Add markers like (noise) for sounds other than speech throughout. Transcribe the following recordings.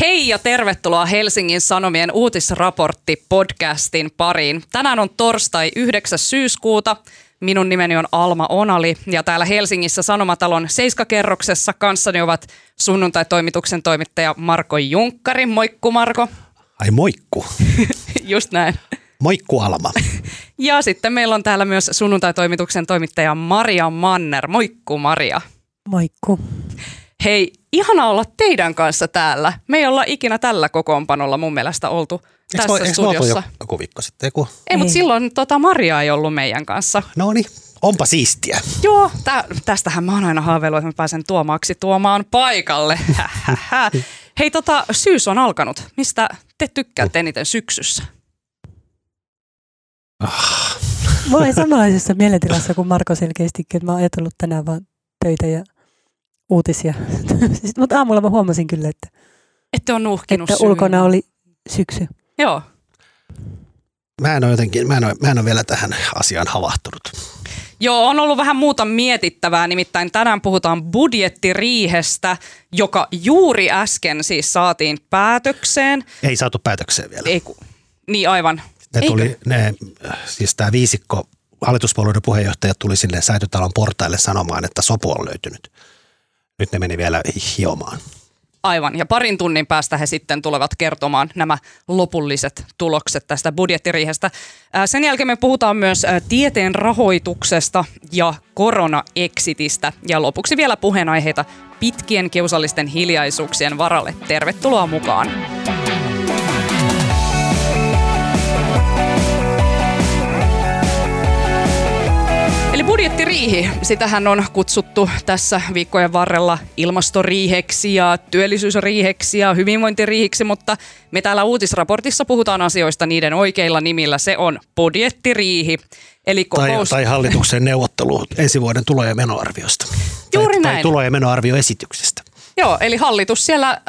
Hei ja tervetuloa Helsingin Sanomien uutisraportti podcastin pariin. Tänään on torstai 9. syyskuuta. Minun nimeni on Alma Onali ja täällä Helsingissä Sanomatalon Seiskakerroksessa kanssani ovat sunnuntai-toimituksen toimittaja Marko Junkkari. Moikku Marko. Ai moikku. (laughs) Just näin. Moikku Alma. (laughs) Ja sitten meillä on täällä myös sunnuntai-toimituksen toimittaja Maria Manner. Moikku Maria. Moikku. Hei, ihana olla teidän kanssa täällä. Me ei olla ikinä tällä kokoonpanolla mun mielestä oltu tässä eikö studiossa. Eikö joku viikko sitten? Joku? Ei, mutta Ei. silloin tota Maria ei ollut meidän kanssa. No niin, onpa siistiä. Joo, tä, tästähän mä oon aina haaveillut, että mä pääsen tuomaaksi tuomaan paikalle. Hei, tota, syys on alkanut. Mistä te tykkäätte eniten syksyssä? Mä olen samanlaisessa mielentilassa kuin Marko selkeästikin, että mä oon ajatellut tänään vaan töitä ja uutisia. (laughs) Siis, Mutta aamulla mä huomasin kyllä, että, Ette on nuhkinut että ulkona oli syksy. Joo. Mä en ole jotenkin, mä en ole, mä en ole vielä tähän asiaan havahtunut. Joo, on ollut vähän muuta mietittävää, nimittäin tänään puhutaan budjettiriihestä, joka juuri äsken siis saatiin päätökseen. Ei saatu päätökseen vielä. Ei, ku, niin aivan. Ne Eikö? tuli, ne, siis tämä viisikko, hallituspuolueiden puheenjohtajat tuli sinne Säitytalon portaille sanomaan, että sopu on löytynyt. Nyt ne meni vielä hiomaan. Aivan, ja parin tunnin päästä he sitten tulevat kertomaan nämä lopulliset tulokset tästä budjettiriihestä. Sen jälkeen me puhutaan myös tieteen rahoituksesta ja korona-exitistä. Ja lopuksi vielä puheenaiheita pitkien kiusallisten hiljaisuuksien varalle. Tervetuloa mukaan. Budjettiriihi, sitähän on kutsuttu tässä viikkojen varrella ilmastoriiheksi ja työllisyysriiheksi ja hyvinvointiriihiksi, mutta me täällä uutisraportissa puhutaan asioista niiden oikeilla nimillä. Se on budjettiriihi, eli Tai, kokous... tai hallituksen neuvottelu ensi vuoden tulo- ja menoarviosta. Juuri tai, näin. Tai tulo- ja menoarvioesityksestä. Joo, eli hallitus siellä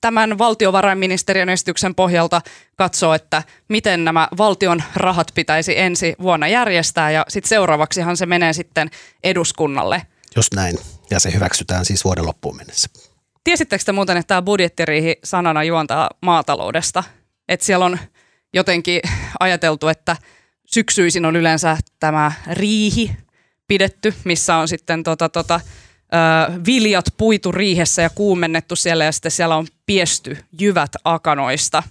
tämän valtiovarainministeriön esityksen pohjalta katsoo, että miten nämä valtion rahat pitäisi ensi vuonna järjestää ja sitten seuraavaksihan se menee sitten eduskunnalle. Just näin. Ja se hyväksytään siis vuoden loppuun mennessä. Tiesittekö te muuten, että tämä budjettiriihi sanana juontaa maataloudesta? Että siellä on jotenkin ajateltu, että syksyisin on yleensä tämä riihi pidetty, missä on sitten tota, tota, ö, viljat puitu riihessä ja kuumennettu siellä ja sitten siellä on piesty jyvät akanoista.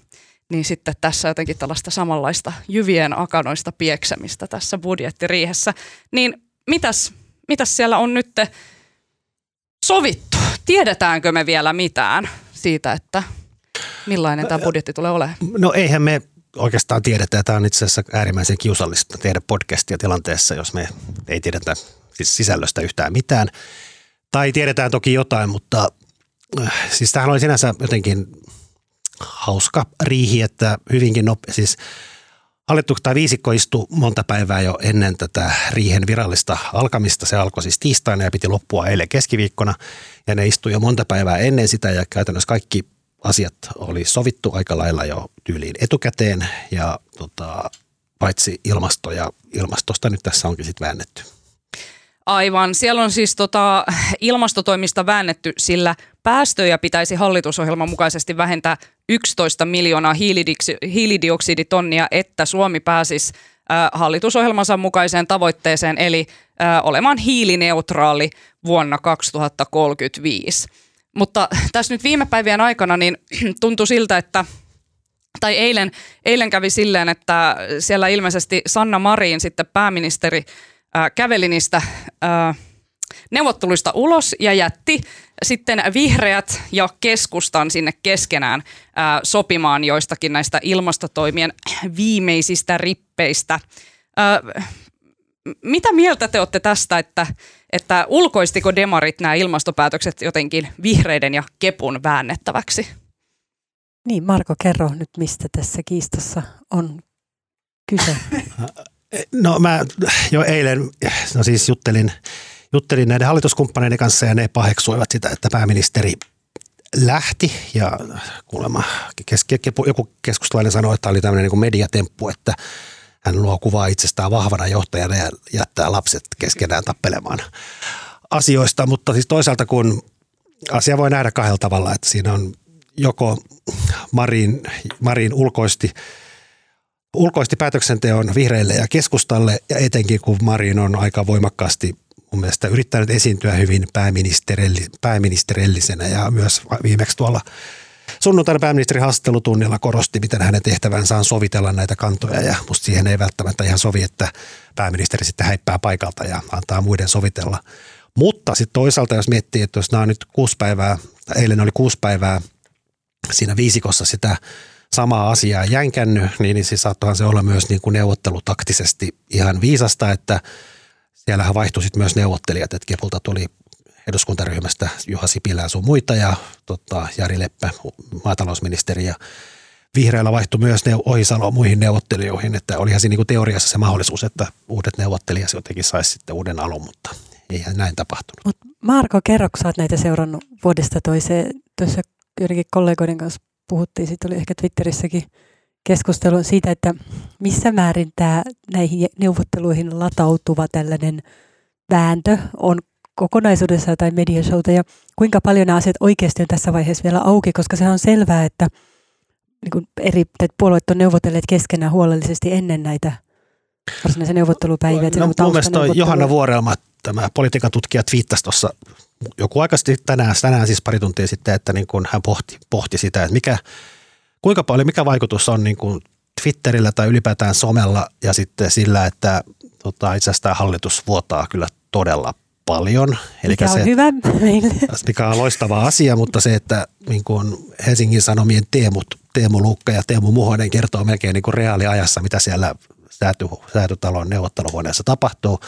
Niin sitten tässä jotenkin tällaista samanlaista jyvien akanoista pieksemistä tässä budjettiriihessä. Niin mitäs, mitäs siellä on nyt sovittu? Tiedetäänkö me vielä mitään siitä, että millainen tämä budjetti tulee olemaan? No eihän me oikeastaan tiedetä, tämä on itse asiassa äärimmäisen kiusallista tehdä podcastia tilanteessa, jos me ei tiedetä siis sisällöstä yhtään mitään. Tai tiedetään toki jotain, mutta äh, siis tämähän oli sinänsä jotenkin hauska riihi, että hyvinkin nopea, siis Hallitus tai viisikko istui monta päivää jo ennen tätä riihen virallista alkamista. Se alkoi siis tiistaina ja piti loppua eilen keskiviikkona. Ja ne istui jo monta päivää ennen sitä ja käytännössä kaikki asiat oli sovittu aika lailla jo tyyliin etukäteen. Ja tota, paitsi ilmasto ja ilmastosta nyt tässä onkin sitten väännetty. Aivan. Siellä on siis tota, ilmastotoimista väännetty, sillä päästöjä pitäisi hallitusohjelman mukaisesti vähentää 11 miljoonaa hiilidioksiditonnia, että Suomi pääsisi hallitusohjelmansa mukaiseen tavoitteeseen, eli olemaan hiilineutraali vuonna 2035. Mutta tässä nyt viime päivien aikana niin (clears throat) tuntui siltä, että tai eilen, eilen kävi silleen, että siellä ilmeisesti Sanna Marin sitten pääministeri ää, käveli niistä ää, neuvotteluista ulos ja jätti sitten vihreät ja keskustan sinne keskenään ää, sopimaan joistakin näistä ilmastotoimien viimeisistä rippeistä. Ää, mitä mieltä te olette tästä, että, että ulkoistiko demarit nämä ilmastopäätökset jotenkin vihreiden ja kepun väännettäväksi? Niin, Marko, kerro nyt, mistä tässä kiistassa on kyse. (laughs) No mä jo eilen, no siis juttelin, juttelin näiden hallituskumppaneiden kanssa ja ne paheksuivat sitä, että pääministeri lähti ja kuulemma kes, joku keskustalainen sanoi, että oli tämmöinen niin mediatemppu, että hän luo kuvaa itsestään vahvana johtajana ja jättää lapset keskenään tappelemaan asioista, mutta siis toisaalta kun asia voi nähdä kahdella tavalla, että siinä on joko Marin, Marin ulkoisti, ulkoisti päätöksenteon vihreille ja keskustalle, ja etenkin kun Marin on aika voimakkaasti mun mielestä yrittänyt esiintyä hyvin pääministerelli, pääministerellisenä ja myös viimeksi tuolla sunnuntaina pääministeri haastattelutunnilla korosti, miten hänen tehtävänsä on sovitella näitä kantoja ja musta siihen ei välttämättä ihan sovi, että pääministeri sitten häippää paikalta ja antaa muiden sovitella. Mutta sitten toisaalta, jos miettii, että jos nämä on nyt kuusi päivää, eilen oli kuusi päivää siinä viisikossa sitä samaa asiaa jänkännyt, niin, niin siis saattohan se olla myös niin kuin neuvottelutaktisesti ihan viisasta, että siellähän vaihtui sitten myös neuvottelijat, että Kepulta tuli eduskuntaryhmästä Juha Sipilä ja sun muita ja tota, Jari Leppä, maatalousministeri ja Vihreällä vaihtui myös ne Ohisalo muihin neuvottelijoihin, että olihan siinä niin teoriassa se mahdollisuus, että uudet neuvottelijat jotenkin saisi sitten uuden alun, mutta eihän näin tapahtunut. Mut Marko, kerro, kun näitä seurannut vuodesta toiseen. Tuossa joidenkin kollegoiden kanssa puhuttiin, sitten oli ehkä Twitterissäkin keskustelu siitä, että missä määrin tämä näihin neuvotteluihin latautuva tällainen vääntö on kokonaisuudessa tai mediashowta ja kuinka paljon nämä asiat oikeasti on tässä vaiheessa vielä auki, koska se on selvää, että niin kuin eri puolueet on neuvotelleet keskenään huolellisesti ennen näitä varsinaisia neuvottelupäiviä. No, mun mielestä Johanna Vuorelma, tämä politiikan tutkija, twiittasi tuossa joku aika sitten tänään, tänään siis pari tuntia sitten, että niin kuin hän pohti, pohti sitä, että mikä, kuinka paljon, mikä vaikutus on niin kuin Twitterillä tai ylipäätään somella ja sitten sillä, että tota, itse asiassa tämä hallitus vuotaa kyllä todella paljon. Eli mikä se, on hyvä meille. (laughs) Mikä on loistava asia, mutta se, että niin kuin Helsingin Sanomien Teemut, Teemu Lukka ja Teemu Muhonen kertoo melkein niin kuin reaaliajassa, mitä siellä sääty, säätytalon neuvotteluhuoneessa tapahtuu.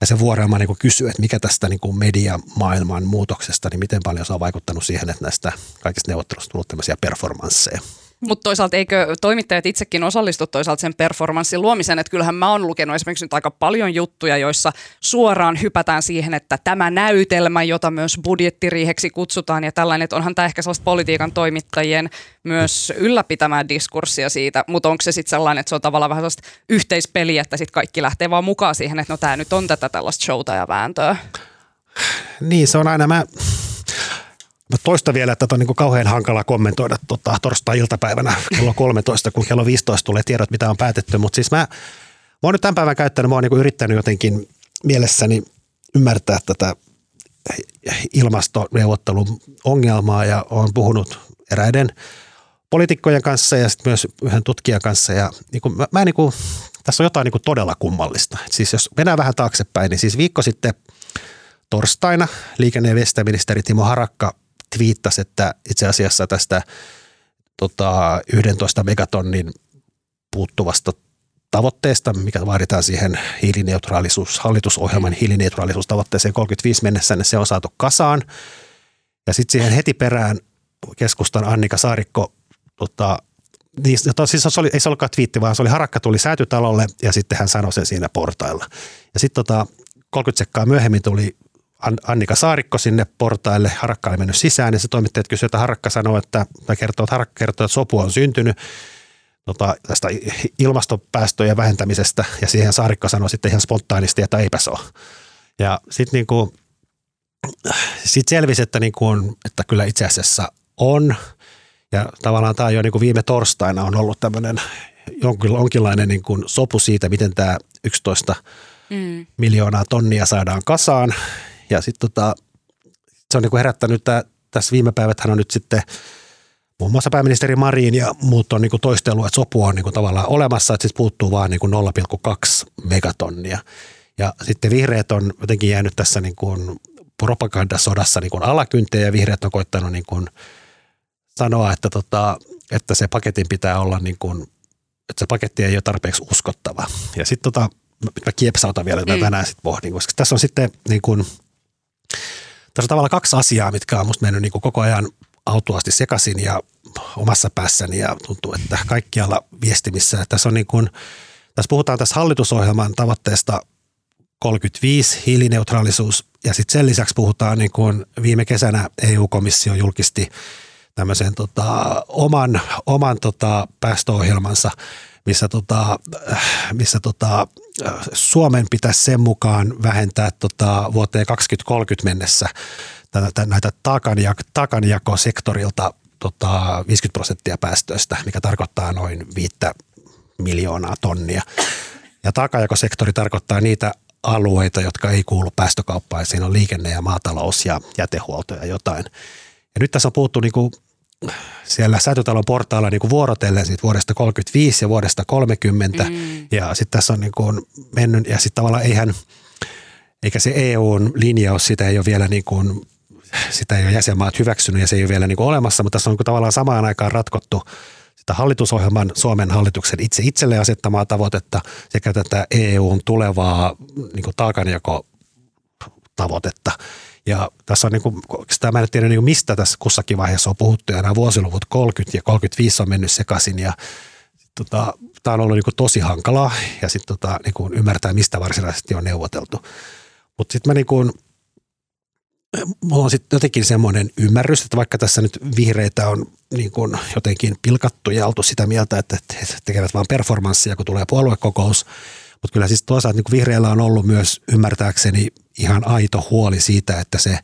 Ja se vuorelma niin kysyy, että mikä tästä niin kuin mediamaailman muutoksesta, niin miten paljon se on vaikuttanut siihen, että näistä kaikista neuvottelusta on tullut tämmöisiä performansseja. Mutta toisaalta eikö toimittajat itsekin osallistu toisaalta sen performanssin luomiseen, että kyllähän mä oon lukenut esimerkiksi nyt aika paljon juttuja, joissa suoraan hypätään siihen, että tämä näytelmä, jota myös budjettiriiheksi kutsutaan ja tällainen, että onhan tämä ehkä sellaista politiikan toimittajien myös ylläpitämään diskurssia siitä, mutta onko se sitten sellainen, että se on tavallaan vähän sellaista yhteispeliä, että sitten kaikki lähtee vaan mukaan siihen, että no tämä nyt on tätä tällaista showta ja vääntöä. Niin, se on aina, mä Mä toista vielä, että on niin kauhean hankala kommentoida tota, torstai-iltapäivänä kello 13, kun kello 15 tulee tiedot, mitä on päätetty. Mutta siis mä, mä oon nyt tämän päivän käyttänyt, mä oon niin yrittänyt jotenkin mielessäni ymmärtää tätä ilmastoneuvottelun ongelmaa ja olen puhunut eräiden poliitikkojen kanssa ja sitten myös yhden tutkijan kanssa. Ja niin kuin, mä, mä niin kuin, tässä on jotain niin kuin todella kummallista. Et siis jos mennään vähän taaksepäin, niin siis viikko sitten torstaina liikenne- ja viestintäministeri Timo Harakka twiittasi, että itse asiassa tästä tota, 11 megatonnin puuttuvasta tavoitteesta, mikä vaaditaan siihen hiilineutraalisuus, hallitusohjelman hiilineutraalisuustavoitteeseen 35 mennessä, niin se on saatu kasaan. Ja sitten siihen heti perään keskustan Annika Saarikko, tota, niin, siis se oli, ei se ollutkaan twiitti, vaan se oli Harakka tuli säätytalolle ja sitten hän sanoi sen siinä portailla. Ja sitten tota, 30 sekkaa myöhemmin tuli Annika Saarikko sinne portaille. Harakka oli mennyt sisään ja se toimittajat kysyivät, että Harakka sanoi, että, tai kertoo, että Harakka kertoo, että sopu on syntynyt tota, tästä ilmastopäästöjen vähentämisestä ja siihen Saarikko sanoi sitten ihan spontaanisti, että eipä se ole. Ja sitten niin sit selvisi, että, niin kuin, että kyllä itse asiassa on ja tavallaan tämä jo niin kuin viime torstaina on ollut tämmöinen jonkinlainen niin kuin sopu siitä, miten tämä 11 mm. miljoonaa tonnia saadaan kasaan ja sitten tota, se on niinku herättänyt, että tässä viime päivät hän on nyt sitten muun muassa pääministeri Marin ja muut on niinku toistellut, että sopu on niinku tavallaan olemassa, että siis puuttuu vain niinku 0,2 megatonnia. Ja sitten vihreät on jotenkin jäänyt tässä niinku propagandasodassa niinku alakynteen ja vihreät on koittanut niinku sanoa, että, tota, että se paketin pitää olla, niinku, että se paketti ei ole tarpeeksi uskottava. Ja sitten tota, mä kiepsautan vielä, että mä mm. tänään sitten pohdin, koska tässä on sitten niin kuin – tässä on tavallaan kaksi asiaa, mitkä on musta mennyt niin kuin koko ajan autuasti sekaisin ja omassa päässäni ja tuntuu, että kaikkialla viestimissä. Tässä, on niin kuin, tässä puhutaan tässä hallitusohjelman tavoitteesta 35 hiilineutraalisuus ja sitten sen lisäksi puhutaan niin kuin viime kesänä EU-komissio julkisti tämmöisen tota, oman, oman tota, päästöohjelmansa, missä, tota, missä tota, Suomen pitäisi sen mukaan vähentää tota, vuoteen 2030 mennessä näitä taakanjako, taakanjakosektorilta tota, 50 prosenttia päästöistä, mikä tarkoittaa noin 5 miljoonaa tonnia. Ja taakanjakosektori tarkoittaa niitä alueita, jotka ei kuulu päästökauppaan. Siinä on liikenne ja maatalous ja jätehuolto ja jotain. Ja nyt tässä on puhuttu niin siellä säätötalon portaalla niin kuin vuorotellen siitä vuodesta 35 ja vuodesta 30. Mm. Ja sitten tässä on niin kuin mennyt, ja sitten tavallaan eihän, eikä se EUn linjaus, sitä ei ole vielä niin kuin, sitä ei ole jäsenmaat hyväksynyt ja se ei ole vielä niin kuin olemassa, mutta tässä on niin kuin tavallaan samaan aikaan ratkottu sitä hallitusohjelman Suomen hallituksen itse itselle asettamaa tavoitetta sekä tätä EUn tulevaa niin kuin taakanjako tavoitetta. Ja tässä on niin kuin, mä en tiedä niin mistä tässä kussakin vaiheessa on puhuttu ja nämä vuosiluvut 30 ja 35 on mennyt sekaisin ja tota, tämä on ollut niin kuin tosi hankalaa ja sitten tota, niin ymmärtää mistä varsinaisesti on neuvoteltu. Mutta sitten mä niin kuin, mulla on sitten jotenkin semmoinen ymmärrys, että vaikka tässä nyt vihreitä on niin kuin jotenkin pilkattu ja oltu sitä mieltä, että he tekevät vain performanssia, kun tulee puoluekokous – mutta kyllä siis toisaalta niin vihreillä on ollut myös ymmärtääkseni ihan aito huoli siitä, että se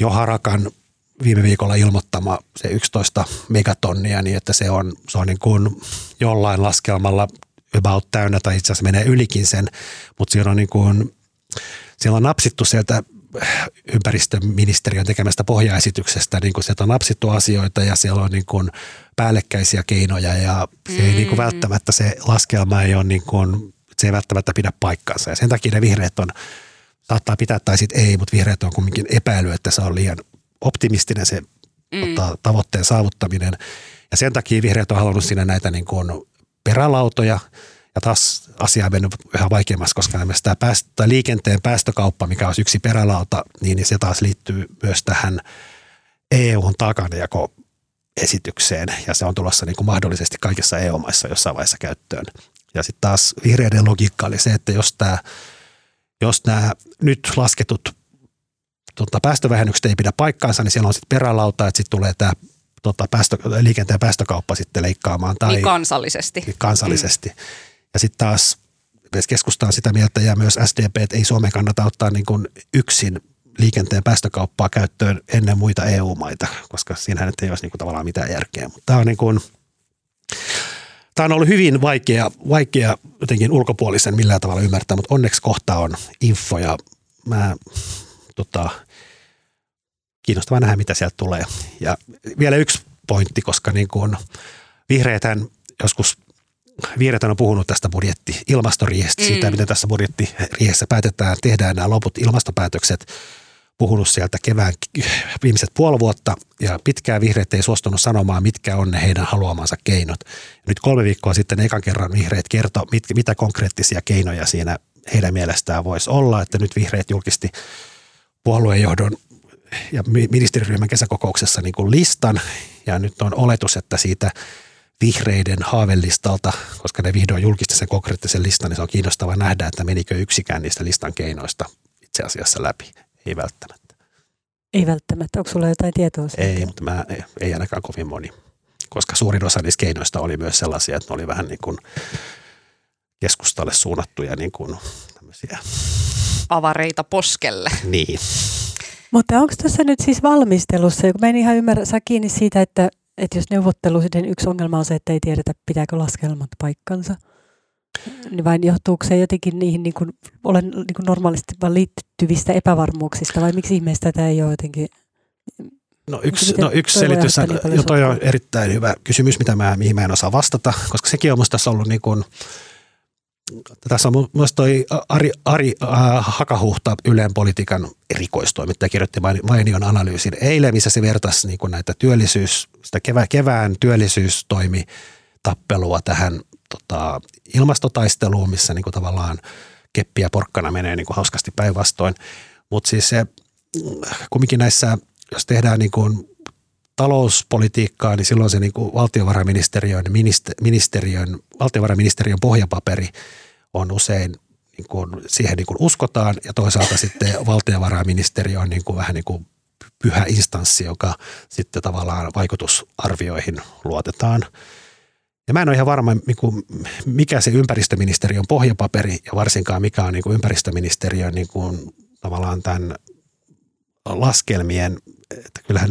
jo Harakan viime viikolla ilmoittama se 11 megatonnia, niin että se on, se on niin kuin jollain laskelmalla about täynnä tai itse asiassa menee ylikin sen, mutta siellä on niin kuin, siellä on napsittu sieltä ympäristöministeriön tekemästä pohjaesityksestä, niin kuin sieltä on napsittu asioita ja siellä on niin kuin päällekkäisiä keinoja ja se ei niin kuin mm. välttämättä se laskelma ei ole niin kuin se ei välttämättä pidä paikkaansa. Ja sen takia ne vihreät on, saattaa pitää tai sitten ei, mutta vihreät on kumminkin epäily, että se on liian optimistinen se mm. Tota, tavoitteen saavuttaminen. Ja sen takia vihreät on halunnut sinne näitä niin kuin perälautoja, ja taas asia on mennyt yhä vaikeammaksi, koska tämä päästö, liikenteen päästökauppa, mikä on yksi perälauta, niin se taas liittyy myös tähän EUn takanjako esitykseen ja se on tulossa niin kuin mahdollisesti kaikissa EU-maissa jossain vaiheessa käyttöön. Ja sitten taas vihreiden logiikka oli se, että jos, tää, jos nämä nyt lasketut tota, päästövähennykset ei pidä paikkaansa, niin siellä on sitten perälauta, että sitten tulee tämä tota, päästö, liikenteen päästökauppa sitten leikkaamaan. Tai, niin kansallisesti. Niin kansallisesti. Mm. Ja sitten taas keskusta on sitä mieltä ja myös SDP, että ei Suomen kannata ottaa niin kuin yksin liikenteen päästökauppaa käyttöön ennen muita EU-maita, koska siinähän ei olisi niin kuin tavallaan mitään järkeä. Mutta tämä on niin kuin, Tämä on ollut hyvin vaikea, vaikea jotenkin ulkopuolisen millään tavalla ymmärtää, mutta onneksi kohta on info ja mä tota, kiinnostavaa nähdä, mitä sieltä tulee. Ja vielä yksi pointti, koska niin kuin vihreäthän joskus Vihreät on puhunut tästä budjetti ilmastoriihestä, mm. siitä, miten tässä budjettiriihessä päätetään, tehdään nämä loput ilmastopäätökset – puhunut sieltä kevään viimeiset puoli vuotta ja pitkään vihreät ei suostunut sanomaan, mitkä on ne heidän haluamansa keinot. Nyt kolme viikkoa sitten ekan kerran vihreät kertoi, mit, mitä konkreettisia keinoja siinä heidän mielestään voisi olla, että nyt vihreät julkisti puoluejohdon ja ministeriryhmän kesäkokouksessa niin kuin listan ja nyt on oletus, että siitä vihreiden haavelistalta, koska ne vihdoin julkisti sen konkreettisen listan, niin se on kiinnostava nähdä, että menikö yksikään niistä listan keinoista itse asiassa läpi. Ei välttämättä. Ei välttämättä. Onko sulla jotain tietoa siitä? Ei, mutta mä, ei, ei ainakaan kovin moni. Koska suurin osa niistä keinoista oli myös sellaisia, että ne oli vähän niin kuin keskustalle suunnattuja niin kuin tämmöisiä. Avareita poskelle. Niin. Mutta onko tässä nyt siis valmistelussa, kun mä en ihan ymmärrä, saa kiinni siitä, että, että jos neuvotteluiden yksi ongelma on se, että ei tiedetä, pitääkö laskelmat paikkansa – niin vain johtuuko se jotenkin niihin niin kuin, olen, niin kuin normaalisti vaan liittyvistä epävarmuuksista vai miksi ihmeestä tätä ei ole jotenkin No yksi, no yksi selitys, jo toi on erittäin hyvä kysymys, mitä mä, mihin mä en osaa vastata, koska sekin on musta tässä ollut niin kuin, tässä on myös toi Ari, Ari äh, Hakahuhta Yleen politiikan erikoistoimittaja kirjoitti mainion analyysin eilen, missä se vertasi niin kuin näitä työllisyys, sitä kevään, kevään työllisyystoimi tappelua tähän tota, ilmastotaisteluun, missä niin kuin tavallaan keppi ja porkkana menee niin kuin hauskasti päinvastoin. Mutta siis se kumminkin näissä, jos tehdään niin kuin talouspolitiikkaa, niin silloin se niin kuin valtiovarainministeriön, ministeriön, valtiovarainministeriön pohjapaperi on usein niin kuin, siihen niin kuin uskotaan ja toisaalta sitten valtiovarainministeriö on niin kuin vähän niin kuin pyhä instanssi, joka sitten tavallaan vaikutusarvioihin luotetaan. Ja mä en ole ihan varma, niinku, mikä se ympäristöministeriön pohjapaperi ja varsinkaan mikä on niin kuin ympäristöministeriön niin kuin, tavallaan tämän laskelmien, että kyllähän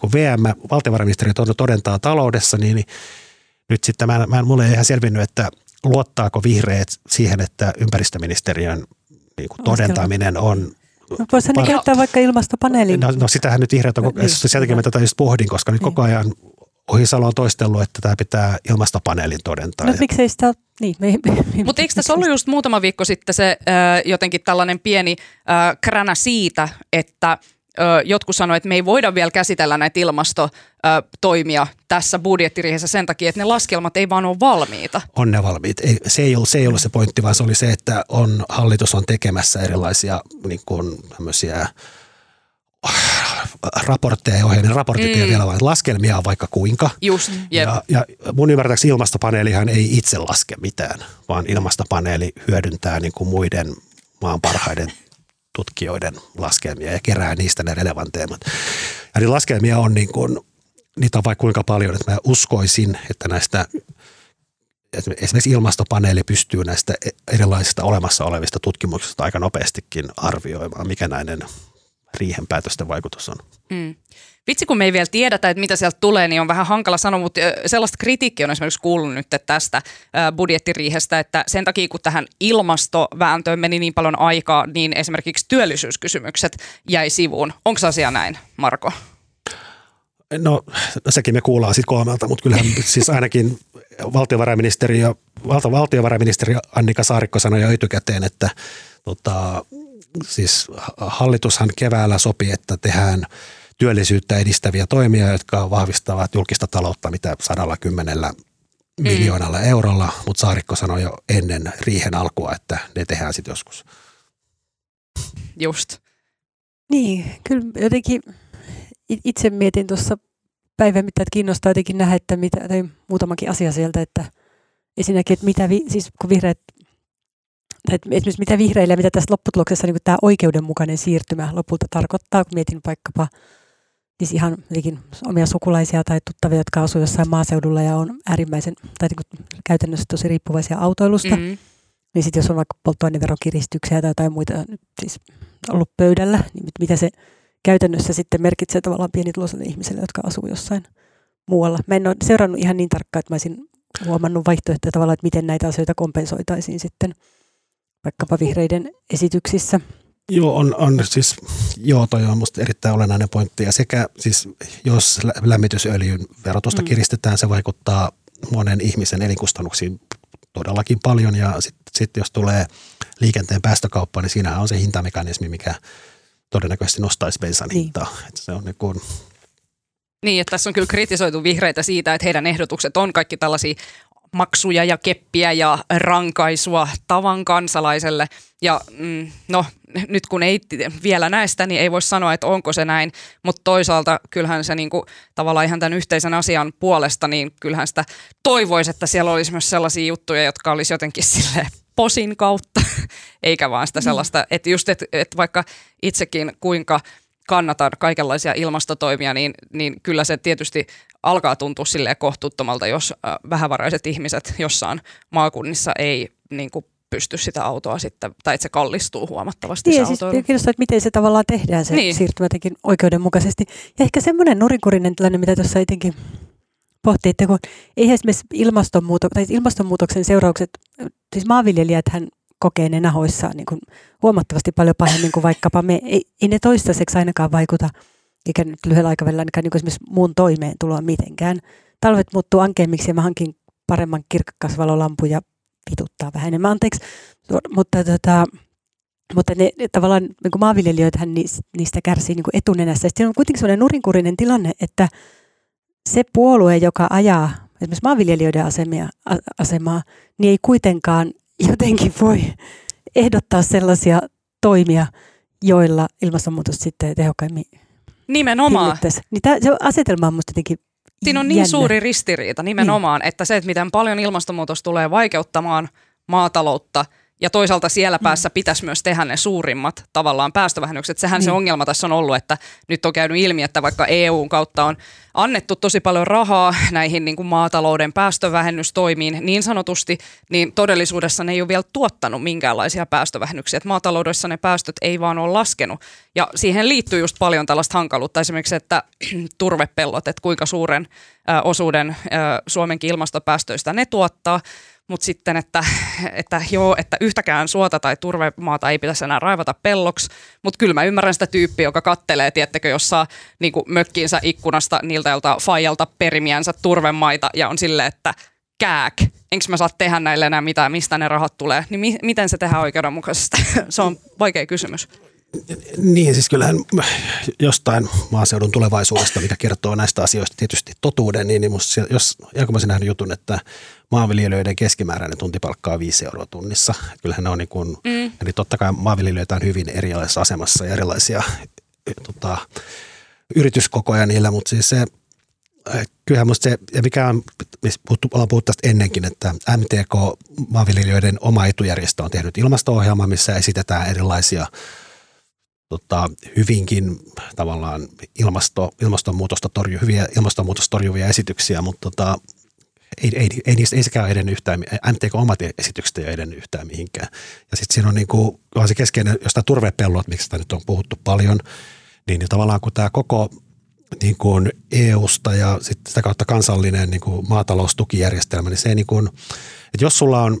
kun VM, valtiovarainministeriö todentaa taloudessa, niin, niin nyt sitten mä, mä, mulle ei ihan selvinnyt, että luottaako vihreät siihen, että ympäristöministeriön niin kuin todentaminen on No voisihan ne käyttää vaikka ilmastopaneelin. No, no sitähän nyt vihreät on, niin, sen takia mä tätä just pohdin, koska nyt niin. koko ajan Ohisalo on toistellut, että tämä pitää ilmastopaneelin todentaa. No miksei sitä niin, me, me, me, Mutta eikö tässä ollut just muutama viikko sitten se äh, jotenkin tällainen pieni äh, kränä siitä, että jotkut sanoivat, että me ei voida vielä käsitellä näitä ilmastotoimia tässä budjettiriihessä sen takia, että ne laskelmat ei vaan ole valmiita. On ne valmiit. Ei, se, ei ollut, se ei ollut se pointti, vaan se oli se, että on, hallitus on tekemässä erilaisia niin kuin, raportteja ja ohjeiden raportit mm. vielä vain laskelmia on vaikka kuinka. Just, yep. ja, ja mun ymmärtääkseni ilmastopaneelihan ei itse laske mitään, vaan ilmastopaneeli hyödyntää niin kuin muiden maan parhaiden tutkijoiden laskelmia ja kerää niistä ne relevanteimmat. Ja niin laskelmia on niin kuin, niitä on vaikka kuinka paljon, että mä uskoisin, että näistä esimerkiksi ilmastopaneeli pystyy näistä erilaisista olemassa olevista tutkimuksista aika nopeastikin arvioimaan, mikä näiden riihen päätösten vaikutus on. Mm. Vitsi, kun me ei vielä tiedetä, että mitä sieltä tulee, niin on vähän hankala sanoa, mutta sellaista kritiikkiä on esimerkiksi kuullut nyt tästä budjettiriihestä, että sen takia kun tähän ilmastovääntöön meni niin paljon aikaa, niin esimerkiksi työllisyyskysymykset jäi sivuun. Onko se asia näin, Marko? No, no sekin me kuullaan sitten kolmelta, mutta kyllähän (laughs) siis ainakin valtiovarainministeriö, valta, valtiovarainministeri Annika Saarikko sanoi jo etukäteen, että tota, siis hallitushan keväällä sopi, että tehdään työllisyyttä edistäviä toimia, jotka vahvistavat julkista taloutta mitä 110 mm. miljoonalla eurolla, mutta Saarikko sanoi jo ennen riihen alkua, että ne tehdään sitten joskus. Just. Niin, kyllä jotenkin itse mietin tuossa päivän mitä että kiinnostaa jotenkin nähdä, että mitä, tai muutamakin asia sieltä, että ensinnäkin, että mitä, vi, siis kun vihreät että esimerkiksi mitä vihreille, mitä tässä lopputuloksessa niin tämä oikeudenmukainen siirtymä lopulta tarkoittaa, kun mietin vaikkapa siis ihan omia sukulaisia tai tuttavia, jotka asuu jossain maaseudulla ja on äärimmäisen, tai niin käytännössä tosi riippuvaisia autoilusta, mm-hmm. niin sitten jos on vaikka polttoaineverokiristyksiä tai jotain muita siis ollut pöydällä, niin mitä se käytännössä sitten merkitsee tavallaan pienituloiselle ihmiselle, jotka asuu jossain muualla. Mä en ole seurannut ihan niin tarkkaan, että mä olisin huomannut vaihtoehtoja tavallaan, että miten näitä asioita kompensoitaisiin sitten vaikkapa vihreiden esityksissä. Joo, on, on siis, joo, toi on musta erittäin olennainen pointti. Ja sekä siis, jos lämmitysöljyn verotusta mm. kiristetään, se vaikuttaa monen ihmisen elinkustannuksiin todellakin paljon. Ja sitten sit jos tulee liikenteen päästökauppa, niin siinähän on se hintamekanismi, mikä todennäköisesti nostaisi bensan niin. hintaa. Että se on niin kuin niin, että tässä on kyllä kritisoitu vihreitä siitä, että heidän ehdotukset on kaikki tällaisia maksuja ja keppiä ja rankaisua tavan kansalaiselle. Ja mm, no nyt kun ei vielä näistä, niin ei voi sanoa, että onko se näin, mutta toisaalta kyllähän se niinku, tavallaan ihan tämän yhteisen asian puolesta, niin kyllähän sitä toivoisi, että siellä olisi myös sellaisia juttuja, jotka olisi jotenkin sille posin kautta, (laughs) eikä vaan sitä mm. sellaista, että just, että, että vaikka itsekin kuinka kannatan kaikenlaisia ilmastotoimia, niin, niin kyllä se tietysti alkaa tuntua silleen kohtuuttomalta, jos äh, vähävaraiset ihmiset jossain maakunnissa ei niin kuin pysty sitä autoa sitten, tai että se kallistuu huomattavasti niin, se siis kiinnostaa, että miten se tavallaan tehdään se niin. siirtymä jotenkin oikeudenmukaisesti. Ja ehkä semmoinen nurinkurinen tilanne, mitä tuossa jotenkin pohtii, että kun ei esimerkiksi ilmastonmuuto, tai ilmastonmuutoksen seuraukset, siis maanviljelijät hän kokee ne nahoissaan niin kuin huomattavasti paljon pahemmin kuin vaikkapa me. Ei, ei ne toistaiseksi ainakaan vaikuta – eikä nyt lyhyellä aikavälillä ainakaan niin esimerkiksi muun toimeentuloa mitenkään. Talvet muuttuu ankeimmiksi ja mä hankin paremman kirkkasvalolampu ja vituttaa vähän enemmän anteeksi. Mutta, tota, mutta ne, ne tavallaan niin maanviljelijöitähän niistä kärsii niin etunenässä. Sitten on kuitenkin sellainen nurinkurinen tilanne, että se puolue, joka ajaa esimerkiksi maanviljelijöiden asemia, asemaa, niin ei kuitenkaan jotenkin voi ehdottaa sellaisia toimia, joilla ilmastonmuutos sitten tehokkaimmin Nimenomaan. Niin tämä, se asetelma on musta jotenkin Siinä on niin jännä. suuri ristiriita nimenomaan, niin. että se, että miten paljon ilmastonmuutos tulee vaikeuttamaan maataloutta ja toisaalta siellä mm. päässä pitäisi myös tehdä ne suurimmat tavallaan päästövähennykset. Sehän niin. se ongelma tässä on ollut, että nyt on käynyt ilmi, että vaikka EUn kautta on annettu tosi paljon rahaa näihin niin kuin maatalouden päästövähennystoimiin niin sanotusti, niin todellisuudessa ne ei ole vielä tuottanut minkäänlaisia päästövähennyksiä. Että maataloudessa ne päästöt ei vaan ole laskenut. Ja siihen liittyy just paljon tällaista hankaluutta, esimerkiksi että (clears throat) turvepellot, että kuinka suuren osuuden Suomenkin ilmastopäästöistä ne tuottaa mutta sitten, että, että joo, että yhtäkään suota tai turvemaata ei pitäisi enää raivata pelloksi, mutta kyllä mä ymmärrän sitä tyyppiä, joka kattelee, tiettekö, jos saa niin mökkiinsä ikkunasta niiltä, jolta faijalta perimiänsä turvemaita ja on silleen, että kääk, enkö mä saa tehdä näille enää mitään, mistä ne rahat tulee, niin mi- miten se tehdään oikeudenmukaisesti? (laughs) se on vaikea kysymys. Niin, siis kyllähän jostain maaseudun tulevaisuudesta, mikä kertoo näistä asioista tietysti totuuden, niin, niin musta, jos, mä nähnyt jutun, että maanviljelijöiden keskimääräinen tuntipalkka on 5 euroa tunnissa. Kyllähän ne on niin kuin, mm. eli totta kai maanviljelijöitä on hyvin erilaisessa asemassa ja erilaisia tota, yrityskokoja niillä, mutta siis se, äh, kyllähän musta se, ja mikä on, puhuttu, ollaan puhuttu tästä ennenkin, että MTK, maanviljelijöiden oma etujärjestö on tehnyt ilmasto-ohjelma, missä esitetään erilaisia tota, hyvinkin tavallaan ilmasto, ilmastonmuutosta torju, hyviä ilmastonmuutosta torjuvia esityksiä, mutta tota, ei, ei, ei, niistä, ei sekään edennyt yhtään, MTK omat esitykset ei edennyt yhtään mihinkään. Ja sitten siinä on, niin kuin, on se keskeinen, jostain turvepellot, miksi sitä nyt on puhuttu paljon, niin, niin tavallaan kun tämä koko niin kuin EUsta ja sitä kautta kansallinen niin kuin maataloustukijärjestelmä, niin se ei niin kuin, että jos sulla on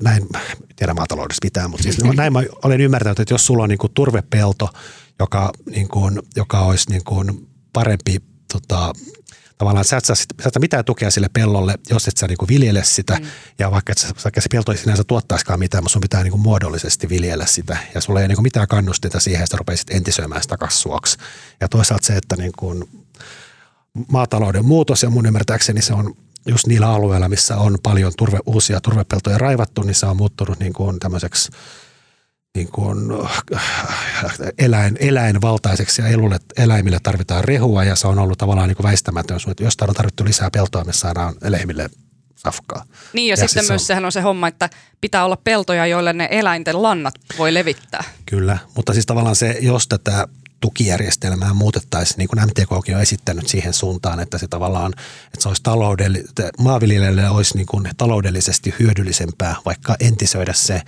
näin, tiedä maataloudessa mitään, mutta siis näin mä olen ymmärtänyt, että jos sulla on niin kuin turvepelto, joka, niin kuin, joka olisi niin kuin parempi tota, tavallaan sä et saa, sä et mitään tukea sille pellolle, jos et sä niinku viljele sitä. Mm. Ja vaikka, et sä, vaikka se pelto ei sinänsä tuottaisikaan mitään, mutta sun pitää niinku muodollisesti viljellä sitä. Ja sulla ei niinku mitään kannustinta siihen, että sä rupeisit entisöimään sitä kasvuaksi. Ja toisaalta se, että niinku maatalouden muutos ja mun ymmärtääkseni se on just niillä alueilla, missä on paljon turve, uusia turvepeltoja raivattu, niin se on muuttunut niin kuin tämmöiseksi niin kuin eläin, eläinvaltaiseksi ja elulle, eläimille tarvitaan rehua ja se on ollut tavallaan niin kuin väistämätön. Että jos on tarvittu lisää peltoa, me saadaan eläimille safkaa. Niin ja, ja sitten siis myös on, sehän on se homma, että pitää olla peltoja, joille ne eläinten lannat voi levittää. Kyllä, mutta siis tavallaan se, jos tätä tukijärjestelmää muutettaisiin, niin kuin MTKkin on esittänyt siihen suuntaan, että se tavallaan, että se olisi taloudelli, maanviljelijälle olisi niin kuin taloudellisesti hyödyllisempää vaikka entisöidä se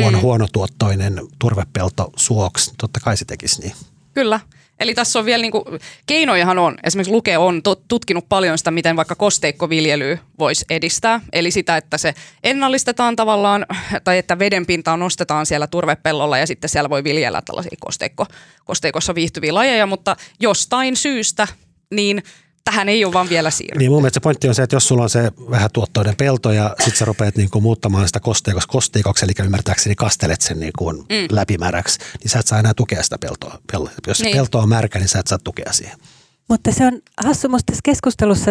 huono, mm. huonotuottoinen turvepelto suoksi. Totta kai se tekisi niin. Kyllä. Eli tässä on vielä niin kuin, keinojahan on, esimerkiksi Luke on tutkinut paljon sitä, miten vaikka kosteikkoviljelyä voisi edistää. Eli sitä, että se ennallistetaan tavallaan, tai että vedenpintaa nostetaan siellä turvepellolla ja sitten siellä voi viljellä tällaisia kosteikko, kosteikossa viihtyviä lajeja, mutta jostain syystä niin – tähän ei ole vaan vielä siirrytty. Niin mun mielestä se pointti on se, että jos sulla on se vähän tuottoinen pelto ja sit sä rupeat niin kuin muuttamaan sitä kosteikos kosteikoksi, eli ymmärtääkseni kastelet sen niin kuin mm. läpimäräksi, niin sä et saa enää tukea sitä peltoa. Jos niin. pelto on märkä, niin sä et saa tukea siihen. Mutta se on hassu musta tässä keskustelussa,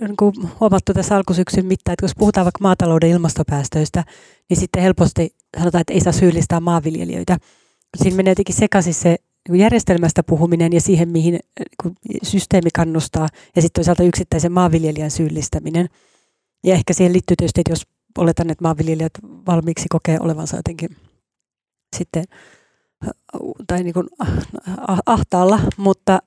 niin kuin huomattu tässä alkusyksyn mittaan, että jos puhutaan vaikka maatalouden ilmastopäästöistä, niin sitten helposti sanotaan, että ei saa syyllistää maanviljelijöitä. Siinä menee jotenkin sekaisin se järjestelmästä puhuminen ja siihen, mihin niin systeemi kannustaa, ja sitten toisaalta yksittäisen maanviljelijän syyllistäminen. Ja ehkä siihen liittyy tietysti, että jos oletan, että maanviljelijät valmiiksi kokee olevansa jotenkin sitten tai niin kuin ahtaalla, mutta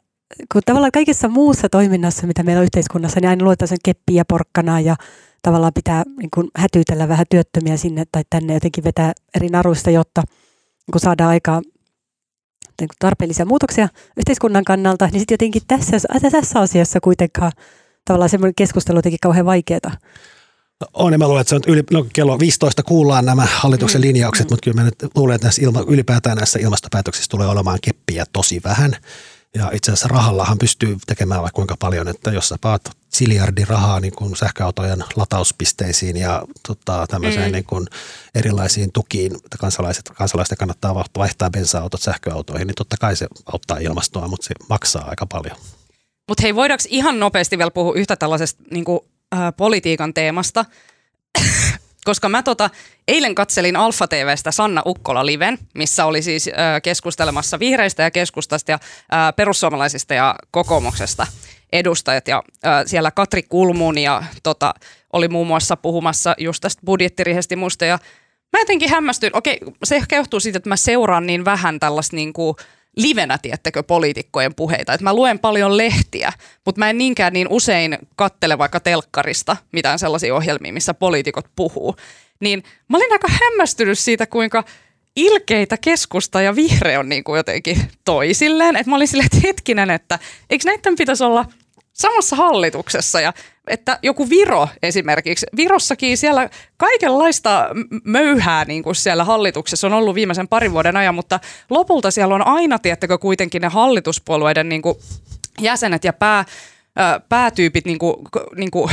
kun tavallaan kaikessa muussa toiminnassa, mitä meillä on yhteiskunnassa, niin aina luetaan sen keppiä porkkana ja tavallaan pitää niin kuin hätyytellä vähän työttömiä sinne tai tänne jotenkin vetää eri naruista, jotta kun saadaan aikaan niin tarpeellisia muutoksia yhteiskunnan kannalta, niin sitten jotenkin tässä, tässä asiassa kuitenkaan tavallaan semmoinen keskustelu jotenkin kauhean vaikeaa. On, ja mä luulen, että se on yli, no, kello 15 kuullaan nämä hallituksen mm. linjaukset, mm. mutta kyllä mä nyt luulen, että näissä ilma, ylipäätään näissä ilmastopäätöksissä tulee olemaan keppiä tosi vähän. Ja itse asiassa rahallahan pystyy tekemään vaikka kuinka paljon, että jos sä paat siljardi rahaa niin kuin sähköautojen latauspisteisiin ja tota, tämmöiseen mm. niin kuin erilaisiin tukiin, että kansalaiset, kansalaisten kannattaa vaihtaa bensa-autot sähköautoihin, niin totta kai se auttaa ilmastoa, mutta se maksaa aika paljon. Mutta hei, voidaanko ihan nopeasti vielä puhua yhtä tällaisesta niin kuin, äh, politiikan teemasta? (coughs) koska mä tota, eilen katselin Alfa TVstä Sanna Ukkola liven, missä oli siis äh, keskustelemassa vihreistä ja keskustasta ja äh, perussuomalaisista ja kokoomuksesta edustajat. Ja äh, siellä Katri Kulmun ja tota, oli muun muassa puhumassa just tästä budjettirihestä musta ja mä jotenkin hämmästyn. Okei, se ehkä johtuu siitä, että mä seuraan niin vähän tällaista niin kuin livenä, tiettekö, poliitikkojen puheita. Että mä luen paljon lehtiä, mutta mä en niinkään niin usein kattele vaikka telkkarista mitään sellaisia ohjelmia, missä poliitikot puhuu. Niin mä olin aika hämmästynyt siitä, kuinka ilkeitä keskusta ja vihreä on niin kuin jotenkin toisilleen. Että mä olin silleen, että hetkinen, että eikö näiden pitäisi olla samassa hallituksessa ja että joku Viro esimerkiksi, Virossakin siellä kaikenlaista möyhää niin kuin siellä hallituksessa on ollut viimeisen parin vuoden ajan, mutta lopulta siellä on aina, tiettäkö kuitenkin ne hallituspuolueiden niin kuin jäsenet ja pää, päätyypit niin kuin, niin kuin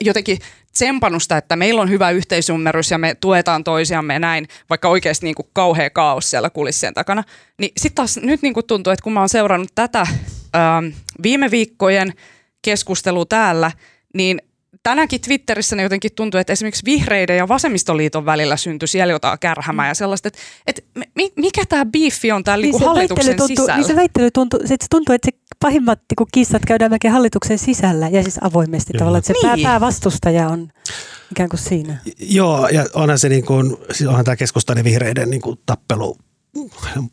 jotenkin tsempanusta, että meillä on hyvä yhteisymmärrys ja me tuetaan toisiamme näin, vaikka oikeasti niin kuin kauhea kaos siellä kulissien takana. Niin sitten taas nyt niin kuin tuntuu, että kun mä oon seurannut tätä ää, viime viikkojen keskustelua täällä, niin tänäänkin Twitterissä ne jotenkin tuntuu, että esimerkiksi vihreiden ja vasemmistoliiton välillä syntyi siellä jotain kärhämää ja sellaista, että, että mikä tämä biifi on täällä niin niin hallituksen tuntuu, sisällä. Niin se väittely tuntuu, se tuntuu, että se pahimmat niin kissat käydään melkein hallituksen sisällä ja siis avoimesti Joo. tavallaan, että se niin. pää, päävastustaja on ikään kuin siinä. Joo, ja onhan se niin kuin, siis onhan tämä keskustan ja vihreiden niin kuin tappelu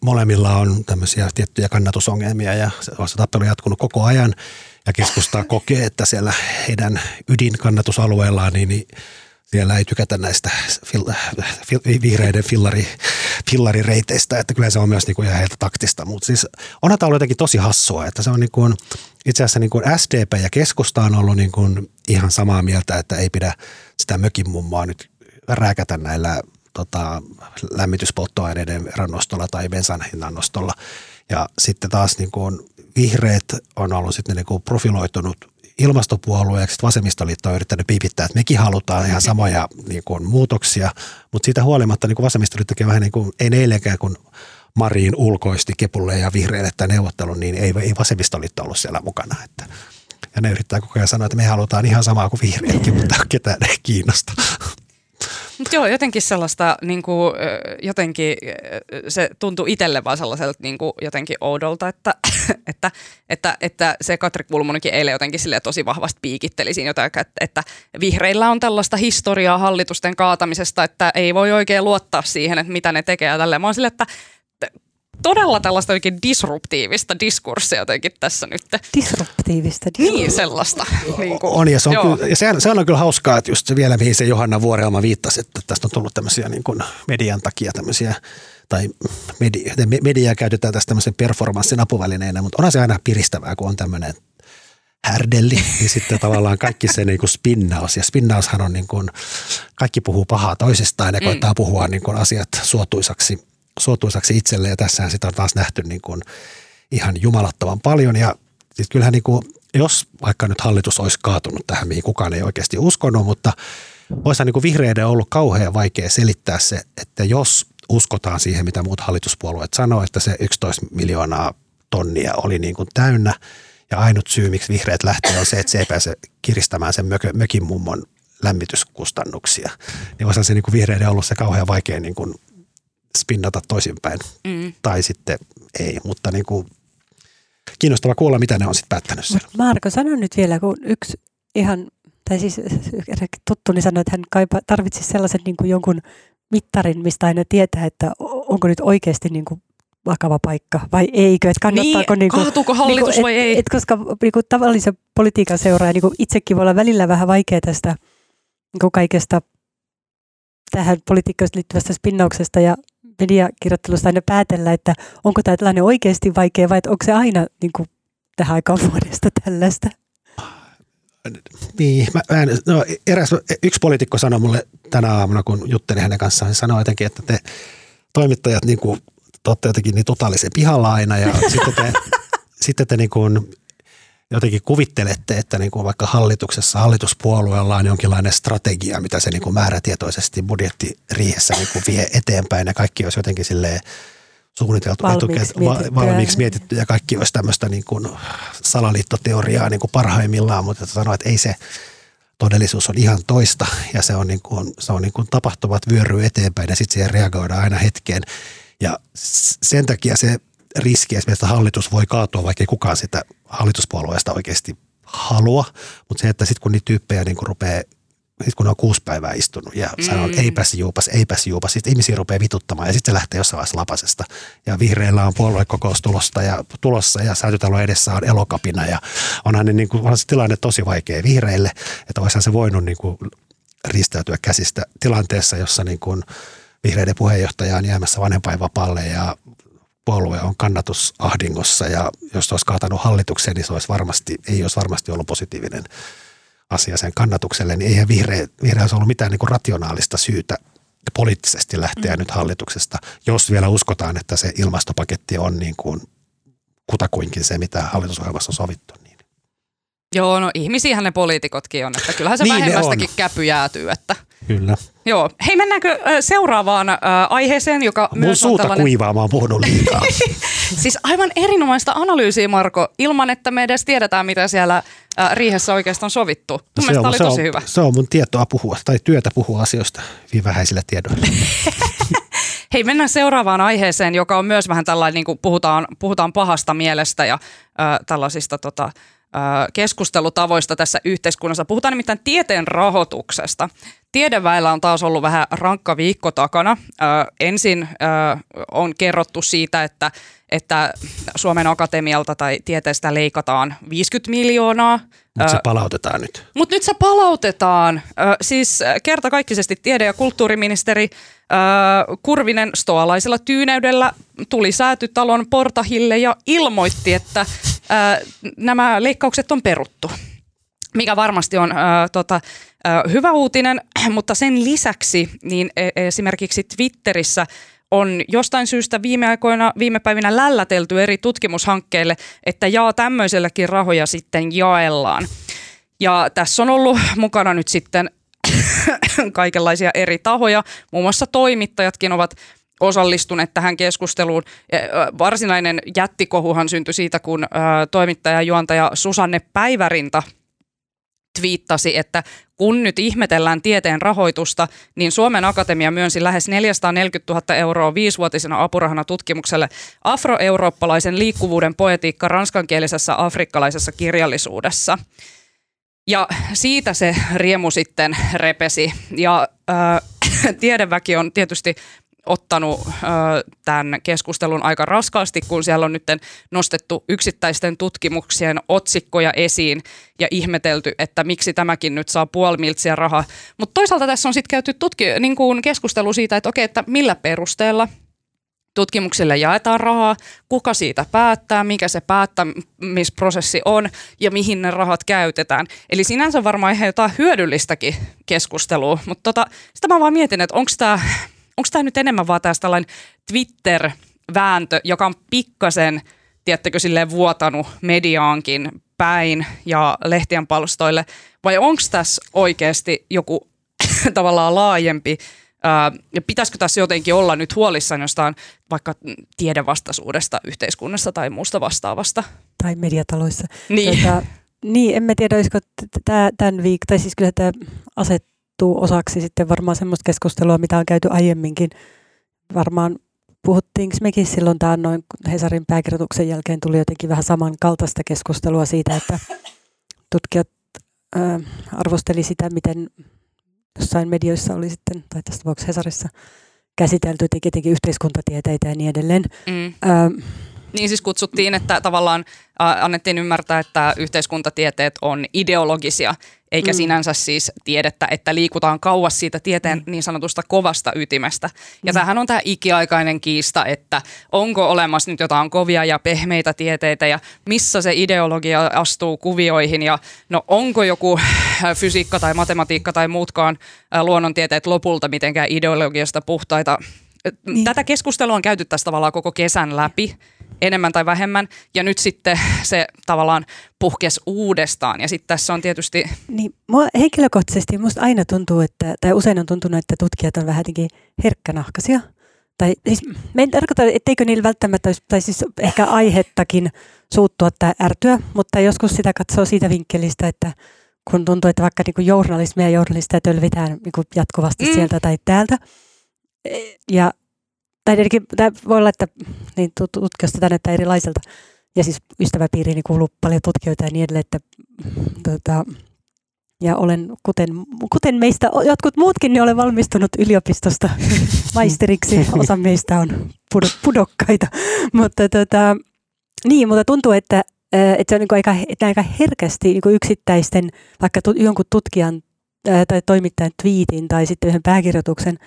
molemmilla on tämmöisiä tiettyjä kannatusongelmia ja se on se tappelu jatkunut koko ajan ja keskustaa kokee, että siellä heidän ydinkannatusalueellaan niin, niin siellä ei tykätä näistä fil, fil, vihreiden fillari, fillarireiteistä, että kyllä se on myös niin kuin ihan heiltä taktista. Mutta siis onhan tämä jotenkin tosi hassua, että se on niin kuin, itse asiassa niin kuin SDP ja keskusta on ollut niin kuin ihan samaa mieltä, että ei pidä sitä mökin mummoa nyt rääkätä näillä tota, lämmityspolttoaineiden rannostolla tai bensan hinnan nostolla. Ja sitten taas niin kuin vihreät on ollut sitten niin kuin profiloitunut ilmastopuolueeksi, vasemmistoliitto on yrittänyt piipittää, että mekin halutaan ihan samoja niin kuin, muutoksia, mutta siitä huolimatta niin vasemmistoliittokin vähän niin kuin, ei eilenkään kun Mariin ulkoisti Kepulle ja vihreille tämä neuvottelu, niin ei, ei vasemmistoliitto ollut siellä mukana. Että, ja ne yrittää koko ajan sanoa, että me halutaan ihan samaa kuin vihreätkin, mutta ketään ei kiinnosta. Joo, jotenkin sellaista, niin kuin, jotenkin se tuntuu itselle vaan sellaiselta niin kuin, jotenkin oudolta, että, (laughs) että, että, että se Katri Kulmunikin eilen jotenkin sille tosi vahvasti piikitteli siinä jotain, että, että vihreillä on tällaista historiaa hallitusten kaatamisesta, että ei voi oikein luottaa siihen, että mitä ne tekee ja tälleen. Mä oon sille, että todella tällaista oikein disruptiivista diskurssia jotenkin tässä nyt. Disruptiivista diskurssia. Niin, sellaista. Niin kuin, on, ja, se on, kyllä, ja se, se on kyllä hauskaa, että just se vielä mihin se Johanna Vuoreelma viittasi, että tästä on tullut tämmöisiä niin kuin median takia tämmöisiä tai media, mediaa käytetään tästä tämmöisen performanssin apuvälineenä, mutta onhan se aina piristävää, kun on tämmöinen härdelli, niin sitten tavallaan kaikki se niin kuin spinnaus. Ja spinnaushan on niin kuin, kaikki puhuu pahaa toisestaan ja mm. koittaa puhua niin kuin asiat suotuisaksi suotuisaksi itselle ja tässähän sitä on taas nähty niin kuin ihan jumalattavan paljon ja siis kyllähän niin kuin, jos vaikka nyt hallitus olisi kaatunut tähän, mihin kukaan ei oikeasti uskonut, mutta olisi niin kuin vihreiden ollut kauhean vaikea selittää se, että jos uskotaan siihen, mitä muut hallituspuolueet sanoo, että se 11 miljoonaa tonnia oli niin kuin täynnä ja ainut syy, miksi vihreät lähtee on se, että se ei pääse kiristämään sen mökö, mökin mummon lämmityskustannuksia. Niin olisi se niin kuin vihreiden ollut se kauhean vaikea niin kuin spinnata toisinpäin. Mm. Tai sitten ei, mutta niin kuin kiinnostava kuulla, mitä ne on sitten päättänyt siellä. Marko, sano nyt vielä, kun yksi ihan, tai siis tuttuni niin sanoi, että hän kaipa, tarvitsisi sellaisen niin kuin jonkun mittarin, mistä aina tietää, että onko nyt oikeasti niin kuin vakava paikka vai eikö, että kannattaako niin, kuin, kaatuuko hallitus niin kuin, vai et, ei. Et, koska niin kuin tavallisen politiikan seuraaja niin kuin itsekin voi olla välillä vähän vaikea tästä niin kuin kaikesta tähän politiikkaan liittyvästä spinnauksesta ja mediakirjoittelusta aina päätellä, että onko tämä tilanne oikeasti vaikea vai onko se aina niin kuin, tähän aikaan vuodesta tällaista? Niin, mä, mä en, no, eräs, yksi poliitikko sanoi mulle tänä aamuna, kun juttelin hänen kanssaan, hän sanoi jotenkin, että te toimittajat niin kuin, te olette jotenkin niin totaalisen pihalla aina ja sitten te, (laughs) sitten te niin kuin, jotenkin kuvittelette, että niin kuin vaikka hallituksessa, hallituspuolueella on jonkinlainen strategia, mitä se niin kuin määrätietoisesti budjettiriihessä niin kuin vie eteenpäin ja kaikki olisi jotenkin silleen suunniteltu valmiiksi, mietitty. valmiiksi mietitty ja kaikki olisi tämmöistä niin kuin salaliittoteoriaa niin kuin parhaimmillaan, mutta sanoa, että ei se todellisuus on ihan toista ja se on, niin kuin, se on niin kuin tapahtuvat vyöryy eteenpäin ja sitten siihen reagoidaan aina hetkeen. Ja sen takia se riski esimerkiksi, että hallitus voi kaatua, vaikka ei kukaan sitä hallituspuolueesta oikeasti halua, mutta se, että sitten kun niitä tyyppejä niin rupeaa sit kun on kuusi päivää istunut ja sanoo, että Mm. eipäs juupas, eipäs juupas, sitten ihmisiä rupeaa vituttamaan ja sitten se lähtee jossain vaiheessa lapasesta. Ja vihreillä on puoluekokous tulosta ja, tulossa ja säätytalo edessä on elokapina ja onhan, ne, niin kuin, onhan se tilanne tosi vaikea vihreille, että olisihan se voinut niin kuin, ristäytyä käsistä tilanteessa, jossa niin kuin, vihreiden puheenjohtaja on jäämässä vanhempainvapaalle ja puolue on kannatusahdingossa ja jos se olisi kaatanut hallitukseen, niin se olisi varmasti, ei olisi varmasti ollut positiivinen asia sen kannatukselle, niin eihän vihreä, vihreä olisi ollut mitään niin kuin rationaalista syytä poliittisesti lähteä mm. nyt hallituksesta, jos vielä uskotaan, että se ilmastopaketti on niin kuin kutakuinkin se, mitä hallitusohjelmassa on sovittu. Niin. Joo, no ihmisiähän ne poliitikotkin on, että kyllähän se Niin vähemmästäkin käpy jäätyy. Että. Kyllä. Joo, hei mennäänkö seuraavaan aiheeseen, joka Mun myös on suuta tällainen... kuivaa, mä oon puhunut liikaa. (laughs) Siis aivan erinomaista analyysiä, Marko, ilman että me edes tiedetään, mitä siellä riihessä oikeastaan sovittu. Mun se, mielestä on, oli se, tosi on, hyvä. se on mun tietoa puhua tai työtä puhua asioista hyvin vähäisillä tiedoilla. (laughs) Hei, mennään seuraavaan aiheeseen, joka on myös vähän tällainen, niin kuin puhutaan, puhutaan pahasta mielestä ja äh, tällaisista tota, äh, keskustelutavoista tässä yhteiskunnassa. Puhutaan nimittäin tieteen rahoituksesta. Tiedeväellä on taas ollut vähän rankka viikko takana. Ensin on kerrottu siitä, että, että Suomen Akatemialta tai tieteestä leikataan 50 miljoonaa. Mutta se palautetaan nyt. mutta nyt se palautetaan. Ö, siis kertakaikkisesti tiede- ja kulttuuriministeri ö, Kurvinen stoalaisella tyyneydellä tuli säätytalon portahille ja ilmoitti, että nämä leikkaukset on peruttu. Mikä varmasti on ö, tota, ö, hyvä uutinen, (clears throat) mutta sen lisäksi niin e- esimerkiksi Twitterissä on jostain syystä viime aikoina, viime päivinä lällätelty eri tutkimushankkeille, että jaa tämmöiselläkin rahoja sitten jaellaan. Ja tässä on ollut mukana nyt sitten (clears throat) kaikenlaisia eri tahoja, muun muassa toimittajatkin ovat osallistuneet tähän keskusteluun. Varsinainen jättikohuhan syntyi siitä, kun toimittaja ja juontaja Susanne Päivärinta twiittasi, että kun nyt ihmetellään tieteen rahoitusta, niin Suomen Akatemia myönsi lähes 440 000 euroa viisivuotisena apurahana tutkimukselle afroeurooppalaisen liikkuvuuden poetiikka ranskankielisessä afrikkalaisessa kirjallisuudessa. Ja siitä se riemu sitten repesi. Ja äh, (coughs) tiedeväki on tietysti ottanut äh, tämän keskustelun aika raskaasti, kun siellä on nyt nostettu yksittäisten tutkimuksien otsikkoja esiin ja ihmetelty, että miksi tämäkin nyt saa puoli miltsiä rahaa. Mutta toisaalta tässä on sitten käyty tutki- niin kuin keskustelu siitä, että okei, että millä perusteella tutkimuksille jaetaan rahaa, kuka siitä päättää, mikä se päättämisprosessi on ja mihin ne rahat käytetään. Eli sinänsä varmaan ihan jotain hyödyllistäkin keskustelua, mutta tota, sitä mä vaan mietin, että onko tämä onko tämä nyt enemmän vaan tästä tällainen Twitter-vääntö, joka on pikkasen, tiedättekö, silleen vuotanut mediaankin päin ja lehtien palstoille, vai onko tässä oikeasti joku (laughs) tavallaan laajempi ja pitäisikö tässä jotenkin olla nyt huolissaan jostain vaikka tiedevastaisuudesta yhteiskunnassa tai muusta vastaavasta? Tai mediataloissa. Niin. Tota, niin, en mä tiedä, olisiko tämä tämän viikon, tai siis kyllä tämä asettuu osaksi sitten varmaan semmoista keskustelua, mitä on käyty aiemminkin. Varmaan puhuttiinko mekin silloin tämän noin Hesarin pääkirjoituksen jälkeen tuli jotenkin vähän samankaltaista keskustelua siitä, että tutkijat ää, arvosteli sitä, miten jossain medioissa oli sitten, tai tässä tapauksessa Hesarissa, käsitelty tietenkin yhteiskuntatieteitä ja niin edelleen. Mm. Ää, Niin siis kutsuttiin, että tavallaan äh, annettiin ymmärtää, että yhteiskuntatieteet on ideologisia, eikä Mm. mm. sinänsä siis tiedettä, että liikutaan kauas siitä tieteen niin sanotusta kovasta ytimestä. Ja Mm. tämähän on tämä ikiaikainen kiista, että onko olemassa nyt jotain kovia ja pehmeitä tieteitä ja missä se ideologia astuu kuvioihin ja no onko joku (laughs) fysiikka tai matematiikka tai muutkaan luonnontieteet lopulta mitenkään ideologiasta puhtaita. Niin. Tätä keskustelua on käyty tässä tavallaan koko kesän läpi enemmän tai vähemmän, ja nyt sitten se tavallaan puhkes uudestaan, ja sitten tässä on tietysti, Niin, mua henkilökohtaisesti musta aina tuntuu, että, tai usein on tuntunut, että tutkijat on vähän jotenkin herkkänahkaisia. Tai siis, me en tarkoita, etteikö niillä välttämättä olisi, tai siis ehkä aihettakin suuttua tai ärtyä, mutta joskus sitä katsoo siitä vinkkelistä, että kun tuntuu, että vaikka niin journalismia ja journalistia tölvitään niin jatkuvasti mm. Mm. sieltä tai täältä. Ja, tai tietenkin tämä voi olla, että niin tut- tutkijoista tämä näyttää erilaiselta. Ja siis ystäväpiiriini kuuluu paljon tutkijoita ja niin edelleen, että tota, Ja olen, kuten, kuten meistä jotkut muutkin, niin olen valmistunut yliopistosta (laughs) maisteriksi. Osa meistä on pudokkaita. mutta, tota, niin, mutta tuntuu, että, että se on niin aika, että aika herkästi niin yksittäisten, vaikka jonkun tutkijan tai toimittajan twiitin tai sitten yhden pääkirjoituksen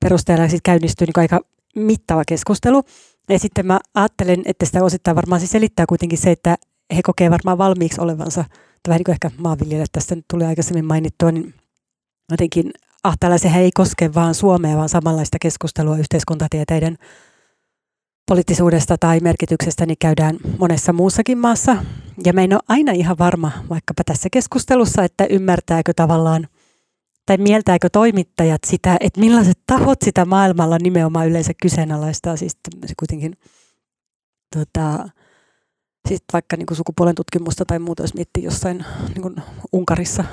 perusteella siis käynnistyy niin aika mittava keskustelu. Ja sitten mä ajattelen, että sitä osittain varmaan siis selittää kuitenkin se, että he kokee varmaan valmiiksi olevansa, tai vähän niin kuin ehkä maanviljelijät tästä nyt tuli aikaisemmin mainittua, niin jotenkin ahtaalla sehän ei koske vaan Suomea, vaan samanlaista keskustelua yhteiskuntatieteiden poliittisuudesta tai merkityksestä niin käydään monessa muussakin maassa. Ja mä en ole aina ihan varma, vaikkapa tässä keskustelussa, että ymmärtääkö tavallaan tai mieltääkö toimittajat sitä, että millaiset tahot sitä maailmalla nimenomaan yleensä kyseenalaistaa, siis kuitenkin tota, siis vaikka niin kuin sukupuolen tutkimusta tai muuta, jos miettii jossain niin kuin Unkarissa,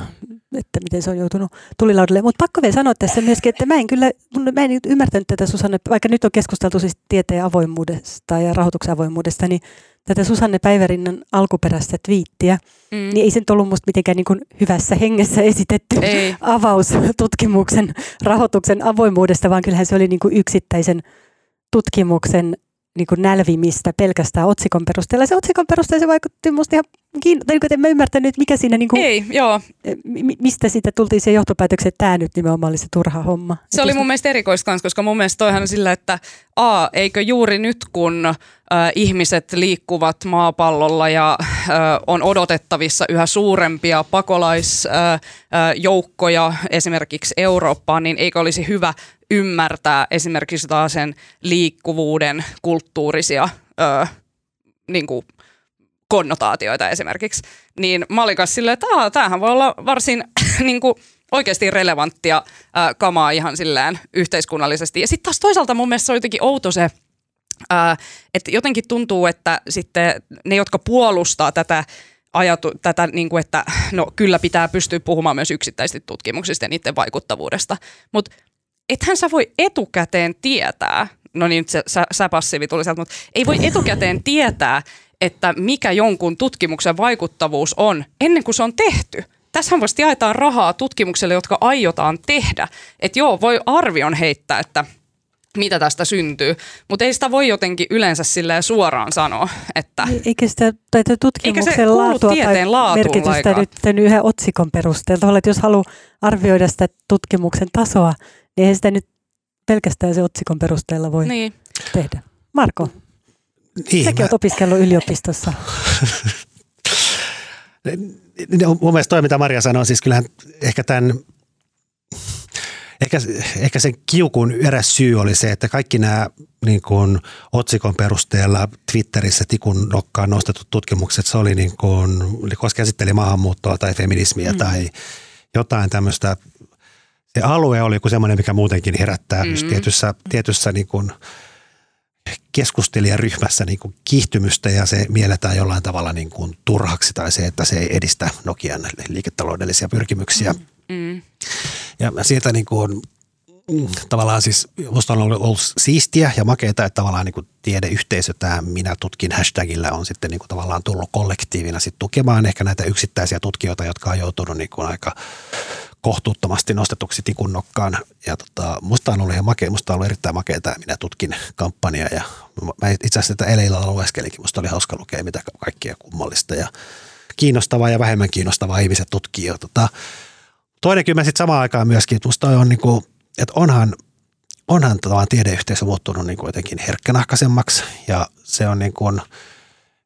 että miten se on joutunut tulilaudalle. Mutta pakko vielä sanoa tässä myöskin, että mä en kyllä, mä en ymmärtänyt tätä Susanne, vaikka nyt on keskusteltu siis tieteen avoimuudesta ja rahoituksen avoimuudesta, niin tätä Susanne Päivärinnan alkuperäistä twiittiä, mm. niin ei se nyt ollut musta mitenkään niin kuin hyvässä hengessä esitetty ei. (laughs) avaus tutkimuksen rahoituksen avoimuudesta, vaan kyllähän se oli niin kuin yksittäisen tutkimuksen niin kuin nälvimistä pelkästään otsikon perusteella. Se otsikon perusteella se vaikutti minusta ihan kiinnostavaa. Niin en mä ymmärtänyt, mikä siinä, niin kuin, Ei, joo. mistä siitä tultiin se johtopäätöksen, että tämä nyt nimenomaan oli se turha homma. Se oli mun mielestä erikoista koska mun mielestä toihan on sillä, että a, eikö juuri nyt kun äh, ihmiset liikkuvat maapallolla ja äh, on odotettavissa yhä suurempia pakolaisjoukkoja äh, esimerkiksi Eurooppaan, niin eikö olisi hyvä ymmärtää esimerkiksi sen liikkuvuuden kulttuurisia ö, niin kuin konnotaatioita esimerkiksi. Niin mä olin silleen, että tämähän voi olla varsin (clears throat) niin kuin, oikeasti relevanttia ö, kamaa ihan silleen yhteiskunnallisesti. Ja sitten taas toisaalta mun mielestä se on jotenkin outo se, ö, että jotenkin tuntuu, että sitten ne, jotka puolustaa tätä ajatu, tätä, niin kuin, että no kyllä pitää pystyä puhumaan myös yksittäisistä tutkimuksista ja niiden vaikuttavuudesta. Mutta ethän sä voi etukäteen tietää, no niin se sä, sä passiivi tuli sieltä, mutta ei voi etukäteen tietää, että mikä jonkun tutkimuksen vaikuttavuus on ennen kuin se on tehty. Tässähän vasta jaetaan rahaa tutkimukselle, jotka aiotaan tehdä. Että joo, voi arvion heittää, että mitä tästä syntyy, mutta ei sitä voi jotenkin yleensä silleen suoraan sanoa, että... Eikä sitä tai tutkimuksen eikä se laatua tai merkitystä nyt yhden otsikon perusteella. että jos haluaa arvioida sitä tutkimuksen tasoa, niin eihän sitä nyt pelkästään se otsikon perusteella voi niin. tehdä. Marko, niin, säkin mä... olet opiskellut yliopistossa. (laughs) Mun mielestä toi, mitä Maria sanoi, siis kyllähän ehkä tämän Ehkä, ehkä sen kiukun eräs syy oli se, että kaikki nämä niin kuin, otsikon perusteella Twitterissä tikun nokkaan nostetut tutkimukset, se oli niin kuin, koska käsitteli maahanmuuttoa tai feminismiä mm. tai jotain tämmöistä se alue oli kuin semmoinen, mikä muutenkin herättää mm-hmm. tietyssä, tietyssä niin kuin keskustelijaryhmässä niin kuin kiihtymystä ja se mielletään jollain tavalla niin kuin turhaksi tai se, että se ei edistä Nokian liiketaloudellisia pyrkimyksiä. Mm-hmm. Ja sieltä niin kuin, mm, tavallaan siis musta on ollut, ollut siistiä ja makeita, että tavallaan niin kuin tiedeyhteisö, tämä minä tutkin hashtagillä on sitten niin kuin tavallaan tullut kollektiivina sitten tukemaan ehkä näitä yksittäisiä tutkijoita, jotka on joutunut niin kuin aika kohtuuttomasti nostetuksi tikun nokkaan. Ja tota, musta on ollut ihan makea, musta on ollut erittäin makea tämä Minä tutkin kampanja ja mä itse asiassa tätä eilen lueskelinkin, musta oli hauska lukea mitä kaikkia kummallista ja kiinnostavaa ja vähemmän kiinnostavaa ihmiset tutkii. Ja tota, toinen kyllä sitten samaan aikaan myöskin, että musta on niin kuin, että onhan, onhan tavallaan tiedeyhteisö muuttunut niin kuin jotenkin herkkänahkaisemmaksi ja se on niin kuin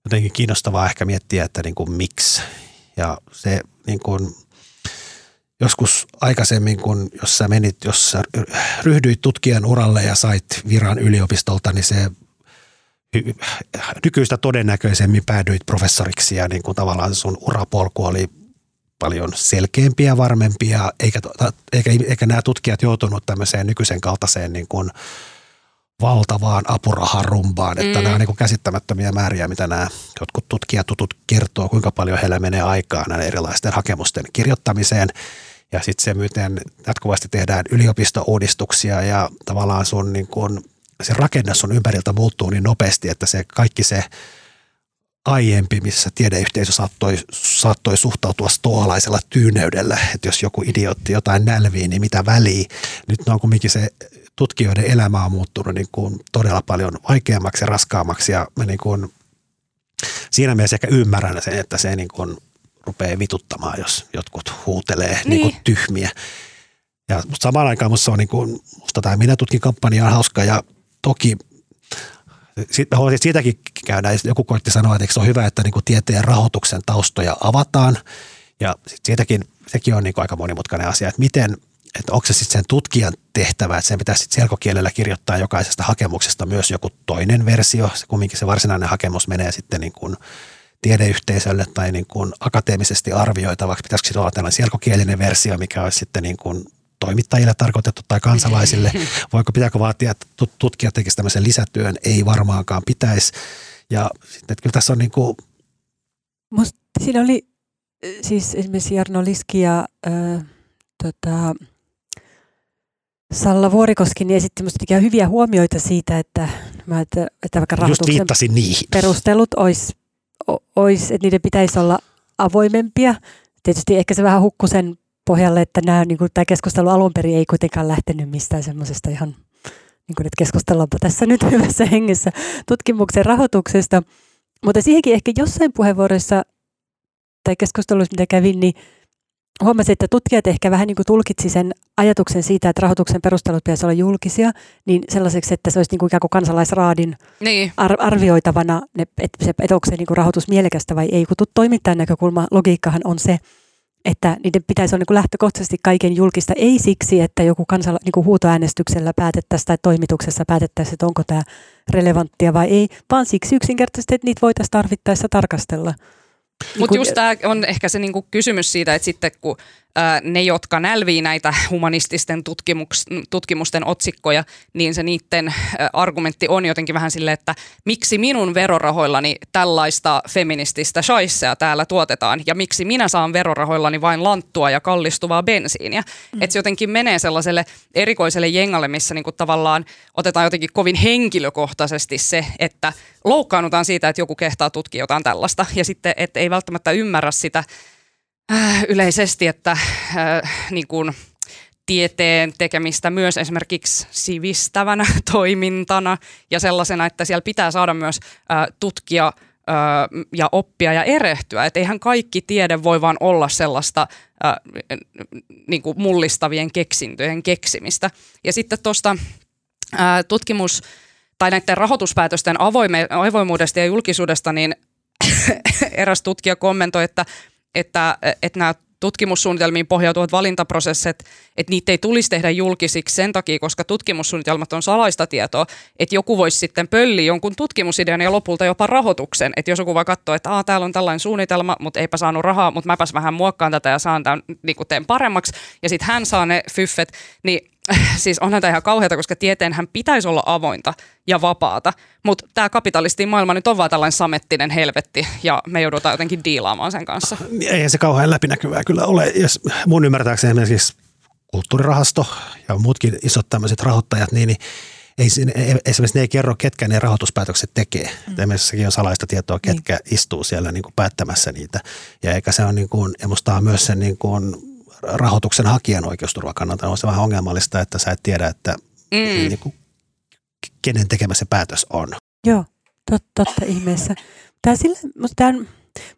jotenkin kiinnostavaa ehkä miettiä, että niin kuin miksi. Ja se niin kuin, joskus aikaisemmin, kun jos sä menit, jos sä ryhdyit tutkijan uralle ja sait viran yliopistolta, niin se nykyistä todennäköisemmin päädyit professoriksi ja niin kuin tavallaan sun urapolku oli paljon selkeämpiä ja varmempia, eikä, eikä, eikä nämä tutkijat joutunut tämmöiseen nykyisen kaltaiseen niin kuin valtavaan apuraharumbaan, että mm. nämä on niin käsittämättömiä määriä, mitä nämä jotkut tutkijatutut kertoo, kuinka paljon heillä menee aikaa näiden erilaisten hakemusten kirjoittamiseen – ja sitten se, miten jatkuvasti tehdään yliopistouudistuksia ja tavallaan sun niin kun, se rakenne sun ympäriltä muuttuu niin nopeasti, että se kaikki se aiempi, missä tiedeyhteisö saattoi, saattoi suhtautua stoalaisella tyyneydellä, että jos joku idiootti jotain nälvii, niin mitä väliä. Nyt on kumminkin se tutkijoiden elämä on muuttunut niin kuin todella paljon vaikeammaksi ja raskaammaksi ja niin kuin siinä mielessä ehkä ymmärrän sen, että se niin kuin rupeaa vituttamaan, jos jotkut huutelee niin. Niin kuin tyhmiä. Ja samaan aikaan musta, on niin kuin, musta tämä Minä tutkin kampanja on hauska ja toki sitten haluaisin siitäkin käydä, joku koitti sanoa, että se on hyvä, että niin kuin tieteen rahoituksen taustoja avataan ja sit siitäkin, sekin on niin kuin aika monimutkainen asia, että miten – että onko se sitten sen tutkijan tehtävä, että sen pitäisi sitten selkokielellä kirjoittaa jokaisesta hakemuksesta myös joku toinen versio. Se kumminkin se varsinainen hakemus menee sitten niin kuin tiedeyhteisölle tai niin kuin akateemisesti arvioitavaksi. Pitäisikö sitten olla tällainen selkokielinen versio, mikä olisi sitten niin kuin toimittajille tarkoitettu tai kansalaisille. (laughs) Voiko, pitääkö vaatia, että tutkija tekisi tämmöisen lisätyön? Ei varmaankaan pitäisi. Ja sitten, että kyllä tässä on niin kuin... Musta siinä oli siis esimerkiksi Jarno Liski ja äh, tota, Salla Vuorikoski niin esitti minusta hyviä huomioita siitä, että, että, että vaikka rahoituksen perustelut olisi, olisi, että niiden pitäisi olla avoimempia. Tietysti ehkä se vähän hukkusen pohjalle, että nämä, niin kuin, tämä keskustelu alun perin ei kuitenkaan lähtenyt mistään semmoisesta ihan, niin kuin, että keskustellaanpa tässä nyt (laughs) hyvässä hengessä tutkimuksen rahoituksesta. Mutta siihenkin ehkä jossain puheenvuoroissa tai keskusteluissa, mitä kävin, niin huomasin, että tutkijat ehkä vähän niin kuin tulkitsi sen ajatuksen siitä, että rahoituksen perustelut pitäisi olla julkisia, niin sellaiseksi, että se olisi niin kuin ikään kuin kansalaisraadin niin. ar- arvioitavana, ne, että, se, että onko se niin kuin rahoitus mielekästä vai ei. Kun toimittajan näkökulma, logiikkahan on se, että niiden pitäisi olla niin kuin lähtökohtaisesti kaiken julkista, ei siksi, että joku kansala, niin kuin huutoäänestyksellä päätettäisiin tai toimituksessa päätettäisiin, että onko tämä relevanttia vai ei, vaan siksi yksinkertaisesti, että niitä voitaisiin tarvittaessa tarkastella. Mutta just tämä on ehkä se niinku kysymys siitä, että sitten kun ää, ne, jotka nälvii näitä humanististen tutkimuks, tutkimusten otsikkoja, niin se niiden argumentti on jotenkin vähän silleen, että miksi minun verorahoillani tällaista feminististä shaissea täällä tuotetaan ja miksi minä saan verorahoillani vain lanttua ja kallistuvaa bensiiniä. Mm. Että se jotenkin menee sellaiselle erikoiselle jengalle, missä niinku tavallaan otetaan jotenkin kovin henkilökohtaisesti se, että loukkaannutaan siitä, että joku kehtaa tutkia jotain tällaista ja sitten, että ei välttämättä ymmärrä sitä äh, yleisesti, että äh, niin kuin tieteen tekemistä myös esimerkiksi sivistävänä (laughs) toimintana ja sellaisena, että siellä pitää saada myös äh, tutkia ja oppia ja erehtyä. Että eihän kaikki tiede voi vaan olla sellaista niin kuin mullistavien keksintöjen keksimistä. Ja sitten tuosta tutkimus- tai näiden rahoituspäätösten avoimuudesta ja julkisuudesta, niin (laughs) eräs tutkija kommentoi, että että, että nämä tutkimussuunnitelmiin pohjautuvat valintaprosessit, että niitä ei tulisi tehdä julkisiksi sen takia, koska tutkimussuunnitelmat on salaista tietoa, että joku voisi sitten pölliä jonkun tutkimusidean ja lopulta jopa rahoituksen. Että jos joku vaan katsoo, että Aa, täällä on tällainen suunnitelma, mutta eipä saanut rahaa, mutta mäpäs vähän muokkaan tätä ja saan tämän niin teen paremmaksi, ja sitten hän saa ne fyffet, niin (laughs) siis onhan tämä ihan kauheata, koska tieteenhän pitäisi olla avointa ja vapaata, mutta tämä kapitalistin maailma nyt on vaan tällainen samettinen helvetti ja me joudutaan jotenkin diilaamaan sen kanssa. Ei se kauhean läpinäkyvää kyllä ole. Jos mun ymmärtääkseni esimerkiksi kulttuurirahasto ja muutkin isot tämmöiset rahoittajat, niin, niin ei, esimerkiksi ne ei kerro, ketkä ne rahoituspäätökset tekee. Mm. Esimerkiksi on salaista tietoa, ketkä niin. istuu siellä niin kuin päättämässä niitä. Ja eikä se on, niin kuin, ja musta on myös sen niin kuin rahoituksen hakijan oikeusturvan kannalta on se vähän ongelmallista, että sä et tiedä, että mm. niin kuin, kenen tekemä se päätös on. Joo, tot, totta ihmeessä. Tämä sillä, tämä on,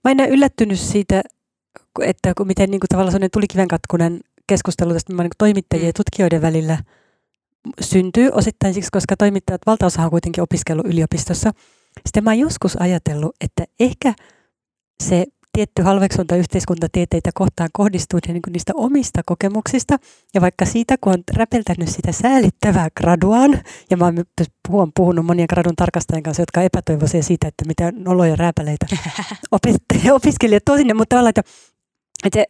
mä en ole yllättynyt siitä, että kun miten niin kuin tavallaan sellainen tulikivenkatkunen keskustelu tästä niin toimittajien ja tutkijoiden välillä syntyy osittain siksi, koska toimittajat valtaosa on kuitenkin opiskellut yliopistossa. Sitten mä oon joskus ajatellut, että ehkä se tietty halveksunta yhteiskuntatieteitä kohtaan kohdistuu niin kuin niistä omista kokemuksista. Ja vaikka siitä, kun on räpeltänyt sitä säälittävää graduaan, ja mä oon puhunut monien gradun tarkastajien kanssa, jotka epätoivoisia siitä, että mitä noloja rääpäleitä (laughs) opiskelijat tuo sinne, mutta että, että,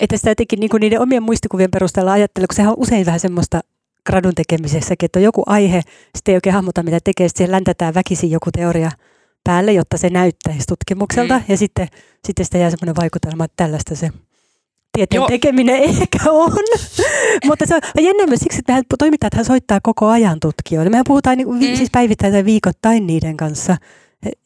että sitä jotenkin niin kuin niiden omien muistikuvien perusteella ajattelee, kun sehän on usein vähän semmoista gradun tekemisessäkin, että on joku aihe, sitten ei oikein hahmota mitä tekee, sitten läntätään väkisin joku teoria – päälle, jotta se näyttäisi tutkimukselta. Mm. Ja sitten, sitten sitä jää semmoinen vaikutelma, että tällaista se tieteen Joo. tekeminen ehkä on. (laughs) Mutta se on jännä myös siksi, että mehän toimittajat soittaa koko ajan tutkijoille. Mehän puhutaan niin, mm. siis päivittäin tai viikoittain niiden kanssa.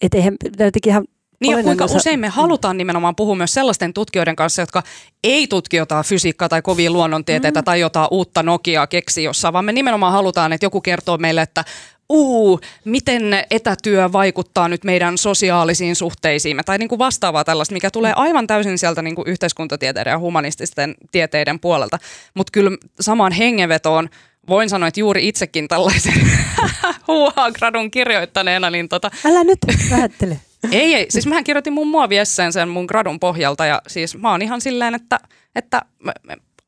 Että eihän, jotenkin ihan niin ja kuinka usein me halutaan nimenomaan puhua myös sellaisten tutkijoiden kanssa, jotka ei tutki jotain fysiikkaa tai kovia luonnontieteitä mm. tai jotain uutta Nokiaa keksi jossain, vaan me nimenomaan halutaan, että joku kertoo meille, että uu, miten etätyö vaikuttaa nyt meidän sosiaalisiin suhteisiimme tai niin kuin vastaavaa tällaista, mikä tulee aivan täysin sieltä niin kuin yhteiskuntatieteiden ja humanististen tieteiden puolelta. Mutta kyllä samaan hengenvetoon voin sanoa, että juuri itsekin tällaisen (laughs) huuhaa-gradun kirjoittaneena, niin tota, Älä nyt vähättele. (laughs) ei, ei. Siis mähän kirjoitin mun muoviesseen sen mun gradun pohjalta ja siis mä oon ihan silleen, että, että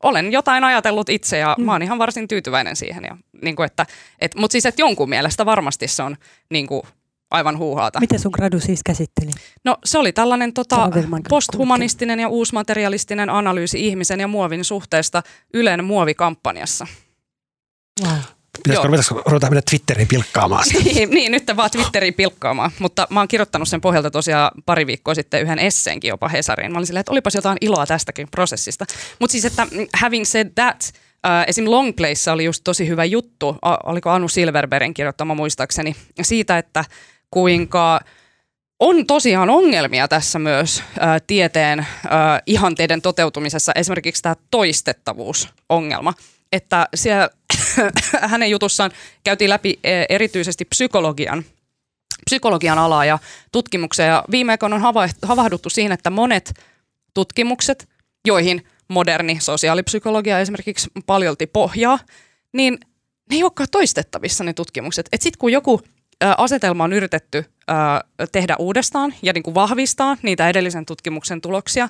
olen jotain ajatellut itse ja mm. mä oon ihan varsin tyytyväinen siihen. Ja, niin kuin että, et, Mutta siis, että jonkun mielestä varmasti se on niin kuin, aivan huuhaata. Mitä sun gradu siis käsitteli? No se oli tällainen tota, posthumanistinen ja uusmaterialistinen analyysi ihmisen ja muovin suhteesta Ylen muovikampanjassa. Wow. Pitäisikö, pitäisikö ruveta mennä Twitteriin pilkkaamaan sitä? (laughs) niin, niin, nyt vaan Twitteriin pilkkaamaan. Mutta mä oon kirjoittanut sen pohjalta tosiaan pari viikkoa sitten yhden esseenkin jopa Hesariin. Mä olin silleen, että olipas jotain iloa tästäkin prosessista. Mutta siis, että mm, having said that, Uh, esim. Long Place oli just tosi hyvä juttu, oliko Anu Silverbergin kirjoittama muistaakseni, siitä, että kuinka on tosiaan ongelmia tässä myös ä, tieteen ä, ihanteiden toteutumisessa, esimerkiksi tämä toistettavuusongelma. Että siellä (coughs) hänen jutussaan käytiin läpi ä, erityisesti psykologian psykologian alaa ja tutkimuksia. Ja viime aikoina on hava- havahduttu siihen, että monet tutkimukset, joihin moderni sosiaalipsykologia esimerkiksi paljolti pohjaa, niin ne ei olekaan toistettavissa ne tutkimukset. Et sitten kun joku asetelma on yritetty tehdä uudestaan ja niin kuin vahvistaa niitä edellisen tutkimuksen tuloksia,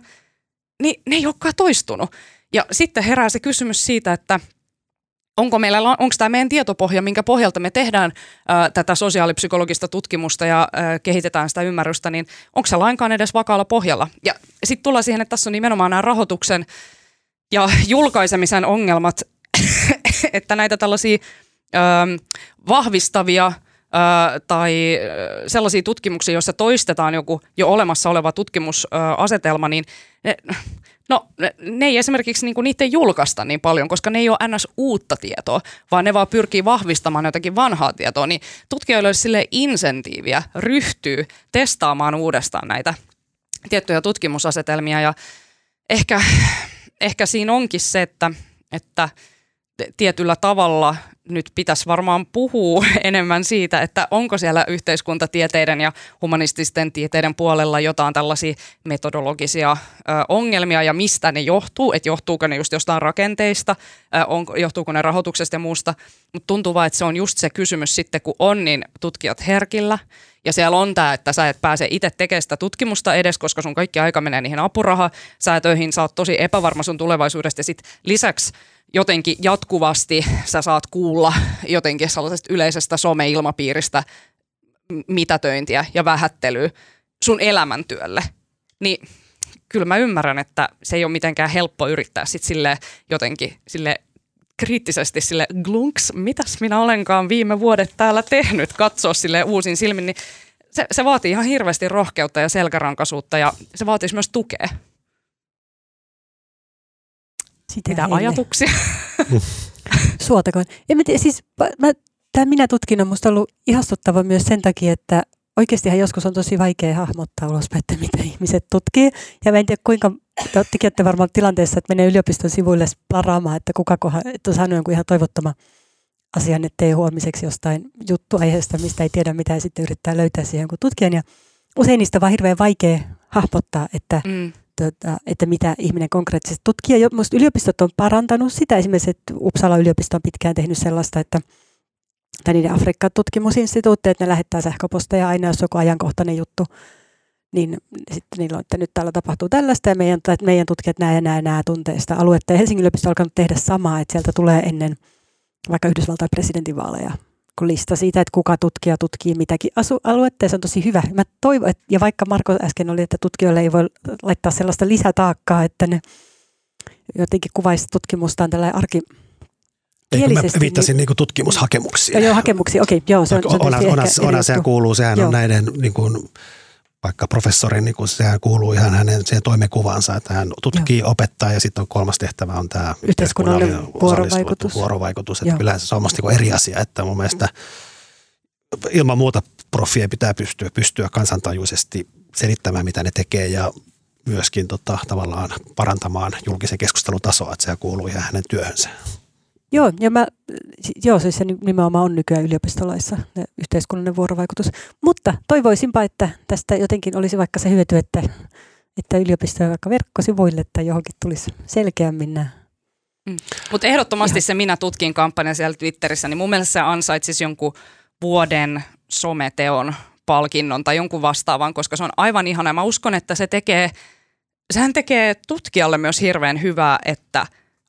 niin ne ei olekaan toistunut. Ja sitten herää se kysymys siitä, että onko meillä, onko tämä meidän tietopohja, minkä pohjalta me tehdään ää, tätä sosiaalipsykologista tutkimusta ja ää, kehitetään sitä ymmärrystä, niin onko se lainkaan edes vakaalla pohjalla? Ja sitten tullaan siihen, että tässä on nimenomaan nämä rahoituksen ja julkaisemisen ongelmat, (laughs) että näitä tällaisia ää, vahvistavia ää, tai sellaisia tutkimuksia, joissa toistetaan joku jo olemassa oleva tutkimusasetelma, niin ne, no, ne, ei esimerkiksi niinku, niitä ei julkaista niin paljon, koska ne ei ole ns. uutta tietoa, vaan ne vaan pyrkii vahvistamaan jotakin vanhaa tietoa, niin tutkijoille olisi sille insentiiviä ryhtyy testaamaan uudestaan näitä tiettyjä tutkimusasetelmia ja ehkä, ehkä siinä onkin se, että, että tietyllä tavalla nyt pitäisi varmaan puhua (laughs) enemmän siitä, että onko siellä yhteiskuntatieteiden ja humanististen tieteiden puolella jotain tällaisia metodologisia ongelmia ja mistä ne johtuu, että johtuuko ne just jostain rakenteista, johtuuko ne rahoituksesta ja muusta, mutta tuntuu vaan, että se on just se kysymys sitten, kun on niin tutkijat herkillä ja siellä on tämä, että sä et pääse itse tekemään sitä tutkimusta edes, koska sun kaikki aika menee niihin apurahasäätöihin, sä oot tosi epävarma sun tulevaisuudesta ja sit lisäksi jotenkin jatkuvasti sä saat kuulla jotenkin sellaisesta yleisestä someilmapiiristä mitätöintiä ja vähättelyä sun elämäntyölle. Niin kyllä mä ymmärrän, että se ei ole mitenkään helppo yrittää sit sille jotenkin sille kriittisesti sille glunks, mitäs minä olenkaan viime vuodet täällä tehnyt, katsoa sille uusin silmin, niin se, se vaatii ihan hirveästi rohkeutta ja selkärankaisuutta ja se vaatisi myös tukea. Sitä Mitä heille. ajatuksia? Suotakoon. En mä tiedä, siis mä, tämä minä tutkin on musta ollut ihastuttava myös sen takia, että oikeastihan joskus on tosi vaikea hahmottaa ulospäin, että mitä ihmiset tutkii. Ja mä en tiedä kuinka, te olette varmaan tilanteessa, että menee yliopiston sivuille plaraamaan, että kuka kohan, että on saanut jonkun ihan toivottoma asian, ettei huomiseksi jostain juttuaiheesta, mistä ei tiedä mitä ja sitten yrittää löytää siihen jonkun tutkijan. Ja usein niistä on vaan hirveän vaikea hahmottaa, että Mm. tota, että mitä ihminen konkreettisesti tutkii. Ja minusta yliopistot on parantanut sitä. Esimerkiksi että Uppsala yliopisto on pitkään tehnyt sellaista, että tai niiden Afrikka-tutkimusinstituutti, että ne lähettää sähköposteja aina, jos joku ajankohtainen juttu, niin sitten niillä on, että nyt täällä tapahtuu tällaista ja meidän, meidän tutkijat nämä ja nämä, nämä tuntee sitä aluetta. Ja Helsingin yliopisto on alkanut tehdä samaa, että sieltä tulee ennen vaikka Yhdysvaltain presidentinvaaleja kun lista siitä, että kuka tutkija tutkii mitäkin asu- aluetta, ja se on tosi hyvä. Mä toivon, että, ja vaikka Marko äsken oli, että tutkijoille ei voi laittaa sellaista lisätaakkaa, että ne jotenkin kuvaisi tutkimustaan tällä arki, Kun mä Kielisesti, viittasin niin hakemuksiin. Joo, joo, hakemuksia. Okei, joo, se on, se on ehkä eri onhan se kuuluu, sehän Joo. on näiden niin kuin, vaikka professorin, niin kuin, sehän kuuluu ihan hänen siihen toimenkuvaansa, että hän tutkii, opettaa ja sitten on kolmas tehtävä on tämä Yhteiskunnallinen vuorovaikutus. vuorovaikutus että Joo. kyllähän se on musta niin eri asia, että mun mielestä ilman muuta profien pitää pystyä, pystyä kansantajuisesti selittämään, mitä ne tekee ja myöskin tota, tavallaan parantamaan julkisen keskustelun tasoa, että se kuuluu ihan hänen työhönsä. Joo, ja mä, joo, siis se nimenomaan on nykyään yliopistolaissa yhteiskunnallinen vuorovaikutus. Mutta toivoisinpa, että tästä jotenkin olisi vaikka se hyöty, että, että yliopistoja vaikka verkkosivuille tai johonkin tulisi selkeämmin nämä Mm. Mutta ehdottomasti se Minä tutkin kampanja siellä Twitterissä, niin mun mielestä se ansaitsisi jonkun vuoden someteon palkinnon tai jonkun vastaavan, koska se on aivan ihana. Mä uskon, että se tekee, sehän tekee tutkijalle myös hirveän hyvää, että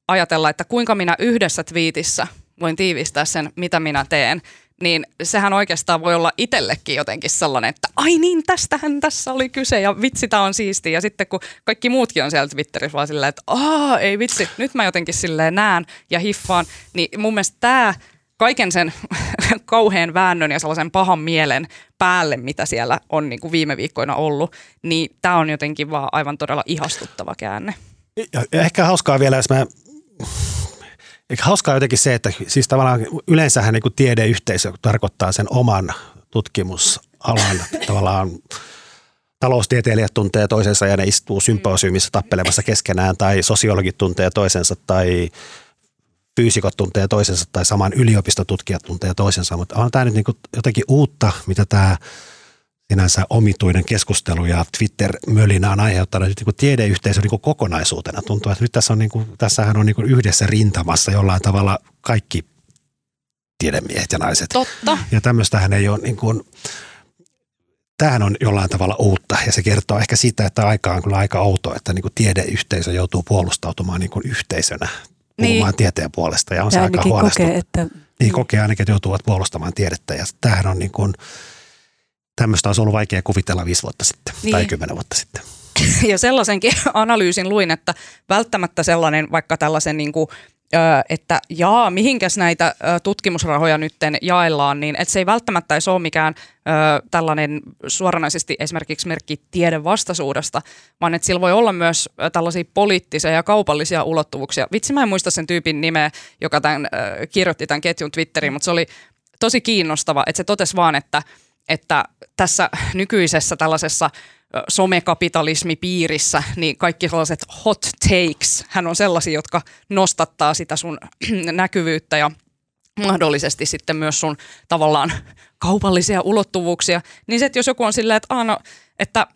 ajatella, että kuinka minä yhdessä twiitissä voin tiivistää sen, mitä minä teen niin sehän oikeastaan voi olla itsellekin jotenkin sellainen, että ai niin, tästähän tässä oli kyse ja vitsi, tämä on siisti. Ja sitten kun kaikki muutkin on siellä Twitterissä vaan silleen, että aa, ei vitsi, nyt mä jotenkin silleen näen ja hiffaan, niin mun mielestä tämä kaiken sen (laughs) kauhean väännön ja sellaisen pahan mielen päälle, mitä siellä on niin kuin viime viikkoina ollut, niin tämä on jotenkin vaan aivan todella ihastuttava käänne. Ja ehkä hauskaa vielä, jos mä Eikä hauskaa jotenkin se, että siis tavallaan yleensähän niin tiedeyhteisö tarkoittaa sen oman tutkimusalan tavallaan taloustieteilijät tuntee toisensa ja ne istuu symposiumissa tappelemassa keskenään tai sosiologit tuntee toisensa tai fyysikot tuntee toisensa tai saman yliopistotutkijat tuntee toisensa, mutta on tämä nyt niin jotenkin uutta, mitä tämä sinänsä omituinen keskustelu ja Twitter-mölinä on aiheuttanut niin tiedeyhteisö niin kokonaisuutena. Tuntuu, että nyt tässä on, niin kuin, tässähän on niin kuin yhdessä rintamassa jollain tavalla kaikki tiedemiehet ja naiset. Totta. Ja tämmöistähän ei ole niin kuin, tämähän on jollain tavalla uutta ja se kertoo ehkä siitä, että aika on kyllä aika outo, että niin kuin tiedeyhteisö joutuu puolustautumaan niin kuin yhteisönä puhumaan niin. tieteen puolesta ja on ja se aika huolestuttava. Kokee, että... Niin kokee ainakin, että joutuvat puolustamaan tiedettä ja tämähän on niin kuin, tämmöistä olisi ollut vaikea kuvitella viisi vuotta sitten niin. tai kymmenen vuotta sitten. (laughs) Ja sellaisenkin (laughs) analyysin luin, että välttämättä sellainen vaikka tällaisen niin kuin että jaa, mihinkäs näitä tutkimusrahoja nyt jaellaan, niin että se ei välttämättä edes ole mikään tällainen suoranaisesti esimerkiksi merkki tiedevastaisuudesta, vaan että sillä voi olla myös tällaisia poliittisia ja kaupallisia ulottuvuuksia. Vitsi, mä en muista sen tyypin nimeä, joka tämän, kirjoitti tämän ketjun Twitteriin, mutta se oli tosi kiinnostava, että se totesi vaan, että – että tässä nykyisessä tällaisessa somekapitalismipiirissä, niin kaikki sellaiset hot takes, hän on sellaisia, jotka nostattaa sitä sun (clears throat) näkyvyyttä ja mahdollisesti sitten myös sun tavallaan kaupallisia ulottuvuuksia, niin se, että jos joku on silleen, että, no, että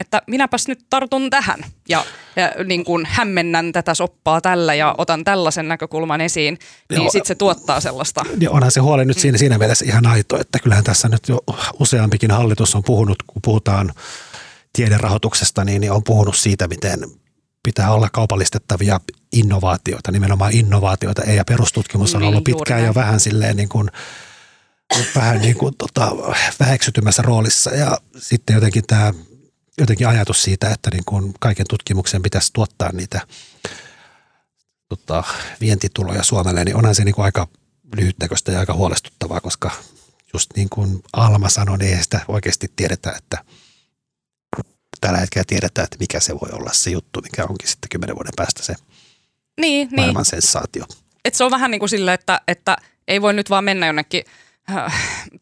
että minäpäs nyt tartun tähän ja, ja niin kuin hämmennän tätä soppaa tällä ja otan tällaisen näkökulman esiin, niin sitten se tuottaa sellaista. Ja onhan se huoli nyt siinä, siinä mielessä ihan aito, että kyllähän tässä nyt jo useampikin hallitus on puhunut, kun puhutaan tiederahoituksesta, niin, niin on puhunut siitä, miten pitää olla kaupallistettavia innovaatioita, nimenomaan innovaatioita. Ei, ja perustutkimus on niin, ollut pitkään jo vähän silleen niin kuin, vähän niin kuin tota, väheksytymässä roolissa ja sitten jotenkin tämä jotenkin ajatus siitä, että niin kuin kaiken tutkimuksen pitäisi tuottaa niitä tota, vientituloja Suomelle, niin onhan se niin kuin aika lyhytnäköistä ja aika huolestuttavaa, koska just niin kuin Alma sanoi, niin ei sitä oikeasti tiedetä, että tällä hetkellä tiedetään, että mikä se voi olla se juttu, mikä onkin sitten kymmenen vuoden päästä se niin, niin. maailman niin. sensaatio. Et se on vähän niin kuin sille, että, että ei voi nyt vaan mennä jonnekin äh,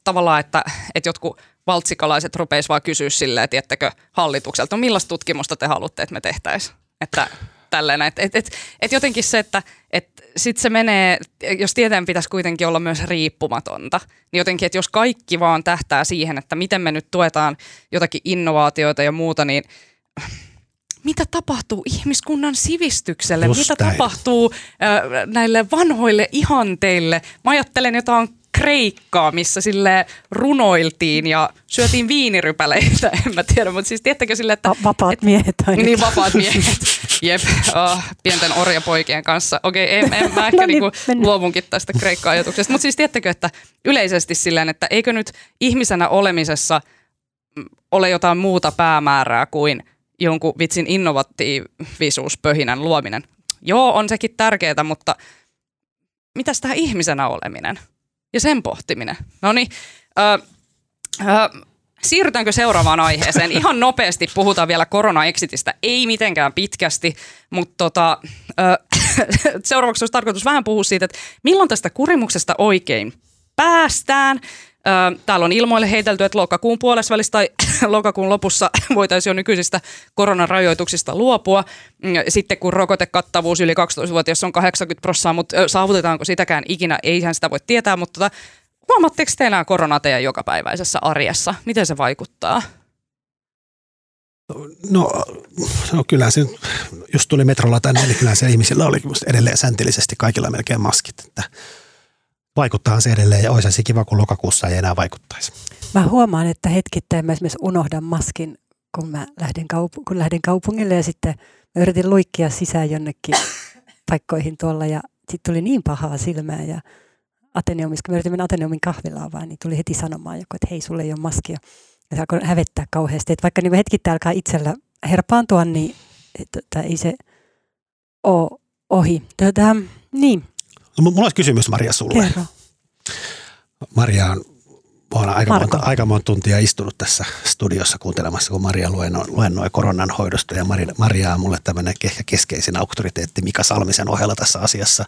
tavallaan, että, että jotkut valtsikalaiset rupeisivat vaan kysyä silleen, tiettäkö hallitukselta, no millaista tutkimusta te haluatte, että me tehtäisiin. Että tälleen, että et, et, et jotenkin se, että et sit se menee, jos tieteen pitäisi kuitenkin olla myös riippumatonta, niin jotenkin, että jos kaikki vaan tähtää siihen, että miten me nyt tuetaan jotakin innovaatioita ja muuta, niin mitä tapahtuu ihmiskunnan sivistykselle, Just mitä näin. tapahtuu äh, näille vanhoille ihanteille. Mä ajattelen jotain Kreikkaa, missä sille runoiltiin ja syötiin viinirypäleitä, (laughs) en mä tiedä, mutta siis tiedättekö sille, että... Vapaat et, miehet ainakin. Niin, vapaat miehet. (laughs) Jep, oh, pienten orjapoikien kanssa. Okei, okay, en, en, mä (laughs) ehkä no niin, niinku luovunkin tästä Kreikka-ajatuksesta, mutta siis tiedättekö, että yleisesti silleen, että eikö nyt ihmisenä olemisessa ole jotain muuta päämäärää kuin jonkun vitsin innovatiivisuuspöhinän luominen. Joo, on sekin tärkeää, mutta mitäs tämä ihmisenä oleminen? Ja sen pohtiminen. No niin, siirrytäänkö seuraavaan aiheeseen? (laughs) Ihan nopeasti puhutaan vielä korona-exitistä, ei mitenkään pitkästi, mutta tota, (laughs) seuraavaksi olisi tarkoitus vähän puhua siitä, että milloin tästä kurimuksesta oikein päästään. Täällä on ilmoille heitelty, että lokakuun puolessa tai (laughs) lokakuun lopussa (laughs) voitaisiin jo nykyisistä koronarajoituksista luopua. Mm, sitten kun rokotekattavuus yli 12-vuotias on 80 prosenttia, mutta saavutetaanko sitäkään ikinä, eihän sitä voi tietää, mutta tota, huomaatteko te enää korona teidän jokapäiväisessä arjessa? Miten se vaikuttaa? No, no kyllä se, just tuli metrolla tänne, niin kyllä se ihmisillä oli edelleen säntillisesti kaikilla melkein maskit, että vaikuttaa se edelleen ja olisi se kiva, kun lokakuussa ei enää vaikuttaisi. Mä huomaan, että hetkittäin mä esimerkiksi unohdan maskin, kun mä lähden, kaup- kun lähden kaupungille ja sitten mä yritin luikkia sisään jonnekin (coughs) paikkoihin tuolla ja sitten tuli niin pahaa silmää ja Ateneumissa, kun mä yritin mennä Ateneumin kahvilaan vaan, niin tuli heti sanomaan joku, että hei, sulle ei ole maskia. Ja se alkoi hävettää kauheasti. Että vaikka niin hetkittäin alkaa itsellä herpaantua, niin että ei se ole ohi. Tätä, niin. No, mulla olisi kysymys Maria sulle. Kerro. Maria on olen aika monta, aika monta tuntia istunut tässä studiossa kuuntelemassa, kun Maria luennoi, luennoi koronan hoidosta ja Maria, Maria on mulle tämmöinen ehkä keskeisin auktoriteetti Mika Salmisen ohella tässä asiassa.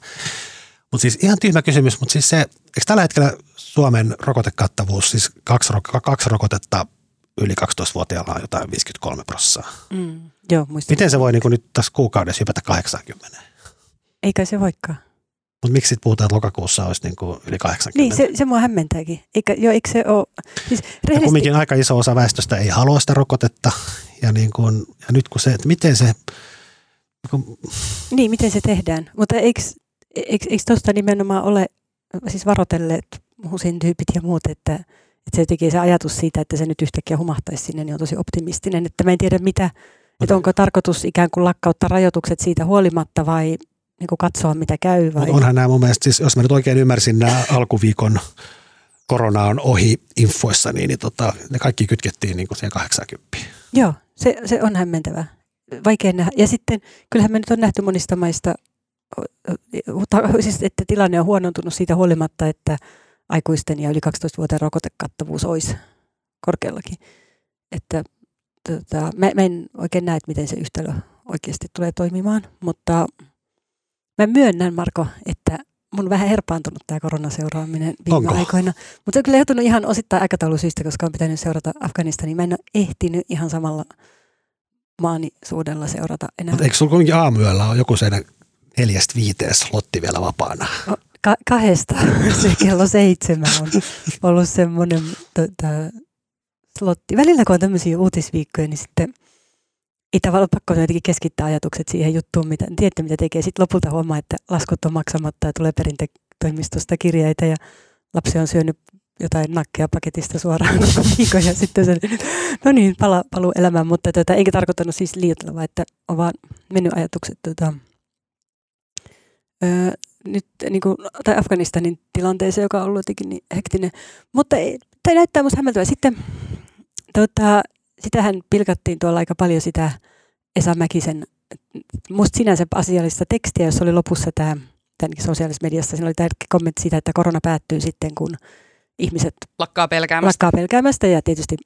Mutta siis ihan tyhmä kysymys, mutta siis se, eikö tällä hetkellä Suomen rokotekattavuus, siis kaksi, kaksi rokotetta yli 12-vuotiaalla on jotain 53 prosenttia. Mm, joo, muistin. Miten se voi niin nyt tässä kuukaudessa hypätä 80? Eikä se voikaan. Mutta miksi sitten puhutaan, että lokakuussa olisi niin kuin yli 80? Niin, se, se mua hämmentääkin. Eikä, jo, eikö se ole... Siis rehellisesti... kumminkin aika iso osa väestöstä ei halua sitä rokotetta. Ja, niin kuin, ja nyt kun se, että miten se... Niin, kuin... niin miten se tehdään. Mutta eikö, eikö, eikö tuosta nimenomaan ole siis varoitelleet Husin tyypit ja muut, että, että se tekee se ajatus siitä, että se nyt yhtäkkiä humahtaisi sinne, niin on tosi optimistinen. Että mä en tiedä mitä, että onko tarkoitus ikään kuin lakkauttaa rajoitukset siitä huolimatta vai niin kuin katsoa, mitä käy? Vai? Onhan nämä mun mielestä, siis jos mä nyt oikein ymmärsin nämä alkuviikon korona on ohi infoissa, niin, niin tota, ne kaikki kytkettiin niin kuin siihen 80. Joo, se, se on hämmentävää. Vaikea nähdä. Ja sitten kyllähän me nyt on nähty monista maista, siis että tilanne on huonontunut siitä huolimatta, että aikuisten ja yli 12-vuotiaan rokotekattavuus olisi korkeallakin. Että tota, mä, mä en oikein näe, miten se yhtälö oikeasti tulee toimimaan, mutta Mä myönnän, Marko, että mun on vähän herpaantunut tämä koronaseuraaminen viime Onko? aikoina. Mutta se on kyllä joutunut ihan osittain aikataulusyistä, koska on pitänyt seurata Afganistania. Mä en ole ehtinyt ihan samalla maanisuudella seurata enää. Mutta eikö sulla kuitenkin aamuyöllä ole joku sen neljästä viiteen slotti vielä vapaana? Ka- kahdesta (laughs) se kello seitsemän on ollut semmoinen tota, slotti. Välillä kun on tämmöisiä uutisviikkoja, niin sitten – ei tavallaan pakko jotenkin keskittää ajatukset siihen juttuun, mitä, tiedätte mitä tekee. Sitten lopulta huomaa, että laskut on maksamatta ja tulee perintätoimistosta kirjeitä ja lapsi on syönyt jotain nakkeja paketista suoraan (laughs) ja sitten se, no niin, pala, paluu elämään, mutta tuota, eikä tarkoittanut siis liioitella, vaan että on vaan mennyt ajatukset tuota, öö, nyt niin kuin, tai Afganistanin tilanteeseen, joka on ollut jotenkin niin hektinen. Mutta tämä näyttää minusta hämmentävää. Sitten tuota, sitähän pilkattiin tuolla aika paljon sitä Esa Mäkisen, musta sinänsä asiallista tekstiä, jos oli lopussa tämä tämänkin sosiaalisessa mediassa, siinä oli tämä kommentti siitä, että korona päättyy sitten, kun ihmiset lakkaa pelkäämästä. Lakkaa pelkäämästä ja tietysti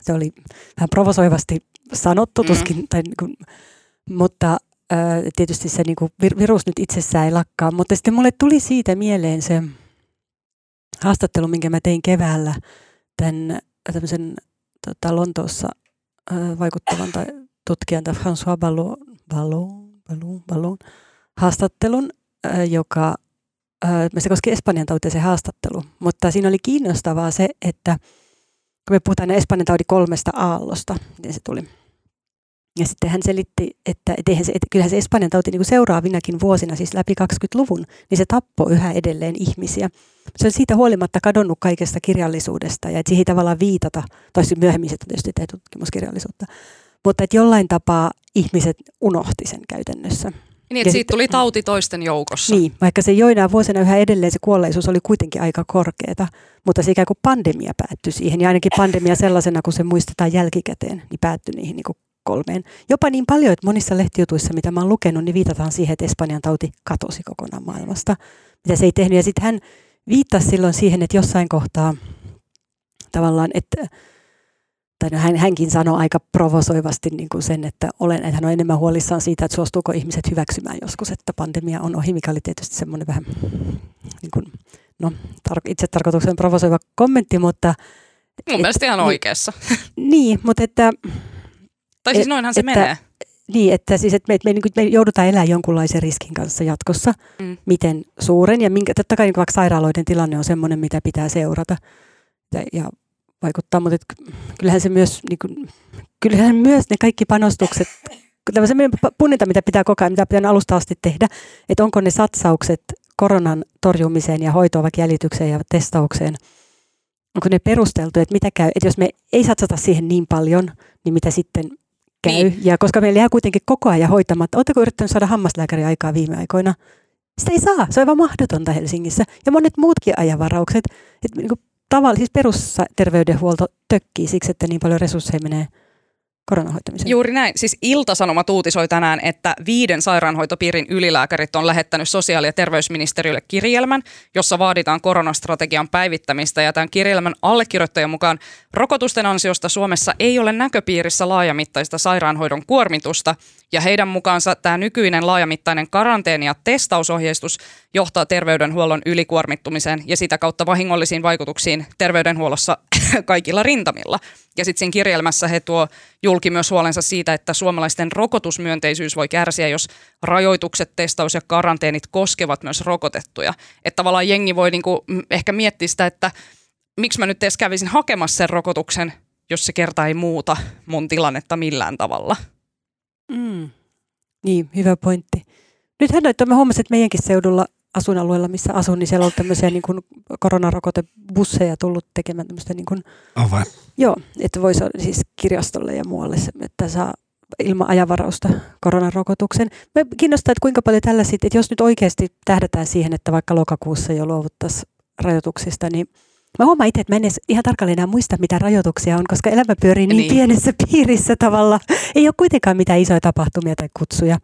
se oli vähän provosoivasti sanottu, mm. tuskin, tai niin kuin, mutta äh, tietysti se niin kuin, virus nyt itsessään ei lakkaa, mutta sitten mulle tuli siitä mieleen se haastattelu, minkä mä tein keväällä tämän tämmöisen tota, Lontoossa äh, vaikuttavan tai tutkijan François Ballon, Ballon, Ballon, Ballon haastattelun, äh, joka se koski Espanjan tautia se haastattelu, mutta siinä oli kiinnostavaa se, että kun me puhutaan Espanjan taudin kolmesta aallosta, miten se tuli – ja sitten hän selitti, että, että, se, että kyllähän se Espanjan tauti niin kuin seuraavinakin vuosina, siis läpi 20-luvun, niin se tappoi yhä edelleen ihmisiä. Se on siitä huolimatta kadonnut kaikesta kirjallisuudesta ja että siihen tavallaan viitata, tai myöhemmin se tietysti tehdä tutkimuskirjallisuutta, mutta että jollain tapaa ihmiset unohti sen käytännössä. Niin, että ja siitä tuli tauti toisten joukossa. Niin, vaikka se joinain vuosina yhä edelleen se kuolleisuus oli kuitenkin aika korkeata, mutta se ikään kuin pandemia päättyi siihen. Ja ainakin pandemia sellaisena, kun se muistetaan jälkikäteen, niin päättyi niihin niin kuin kolmeen. Jopa niin paljon, että monissa lehtijutuissa, mitä mä oon lukenut, niin viitataan siihen, että Espanjan tauti katosi kokonaan maailmasta. Mitä se ei tehnyt. Ja sitten hän viittasi silloin siihen, että jossain kohtaa tavallaan, että tai no hän, hänkin sanoi aika provosoivasti niin kuin sen, että, olen, että hän on enemmän huolissaan siitä, että suostuuko ihmiset hyväksymään joskus, että pandemia on ohi, mikä oli tietysti semmoinen vähän niin kuin no tar- itse tarkoituksen provosoiva kommentti, mutta... Mun et, mielestä ihan oikeassa. Niin, mutta että... Tai siis noinhan se että, menee. Niin, että siis että me, me, me, me joudutaan elämään jonkunlaisen riskin kanssa jatkossa, mm. miten suuren ja minkä, totta kai niin vaikka sairaaloiden tilanne on sellainen, mitä pitää seurata ja, ja vaikuttaa, mutta et, kyllähän se myös, niin kuin, kyllähän myös ne kaikki panostukset, (laughs) tämmöisen punninta, mitä pitää koko ajan, mitä pitää alusta asti tehdä, että onko ne satsaukset koronan torjumiseen ja hoitoon, vaikka jäljitykseen ja testaukseen, onko ne perusteltu, että mitä käy, että jos me ei satsata siihen niin paljon, niin mitä sitten käy. Niin. Ja koska meillä jää kuitenkin koko ajan hoitamatta. Oletteko yrittänyt saada hammaslääkäri aikaa viime aikoina? Sitä ei saa. Se on aivan mahdotonta Helsingissä. Ja monet muutkin ajanvaraukset. Että niin kuin siis perusterveydenhuolto tökkii siksi, että niin paljon resursseja menee – koronahoitamiseen. Juuri näin. Siis Ilta-Sanomat uutisoi tänään, että viiden sairaanhoitopiirin ylilääkärit on lähettänyt sosiaali- ja terveysministeriölle kirjelmän, jossa vaaditaan koronastrategian päivittämistä. Ja tämän kirjelmän allekirjoittajan mukaan rokotusten ansiosta Suomessa ei ole näköpiirissä laajamittaista sairaanhoidon kuormitusta. Ja heidän mukaansa tämä nykyinen laajamittainen karanteeni- ja testausohjeistus johtaa terveydenhuollon ylikuormittumiseen ja sitä kautta vahingollisiin vaikutuksiin terveydenhuollossa (laughs) kaikilla rintamilla. Ja sitten siinä kirjelmässä he tuo julki myös huolensa siitä, että suomalaisten rokotusmyönteisyys voi kärsiä, jos rajoitukset, testaus ja karanteenit koskevat myös rokotettuja. Että tavallaan jengi voi niinku ehkä miettiä sitä, että miksi mä nyt edes kävisin hakemassa sen rokotuksen, jos se kerta ei muuta mun tilannetta millään tavalla. Mm. Niin, hyvä pointti. Nythän että mä huomasin, että meidänkin seudulla asuinalueella, missä asun, niin siellä on tämmöisiä niin kuin koronarokotebusseja tullut tekemään tämmöistä niin kuin, oh vai? Joo, että voisi siis kirjastolle ja muualle, että saa ilman ajanvarausta koronarokotuksen. Me kiinnostaa, että kuinka paljon tällaisia, että jos nyt oikeasti tähdätään siihen, että vaikka lokakuussa jo luovuttaisiin rajoituksista, niin Mä huomaan itse, että mä en edes ihan tarkalleen enää muista, mitä rajoituksia on, koska elämä pyörii niin, niin. pienessä (laughs) piirissä tavalla. Ei ole kuitenkaan mitään isoja tapahtumia tai kutsuja.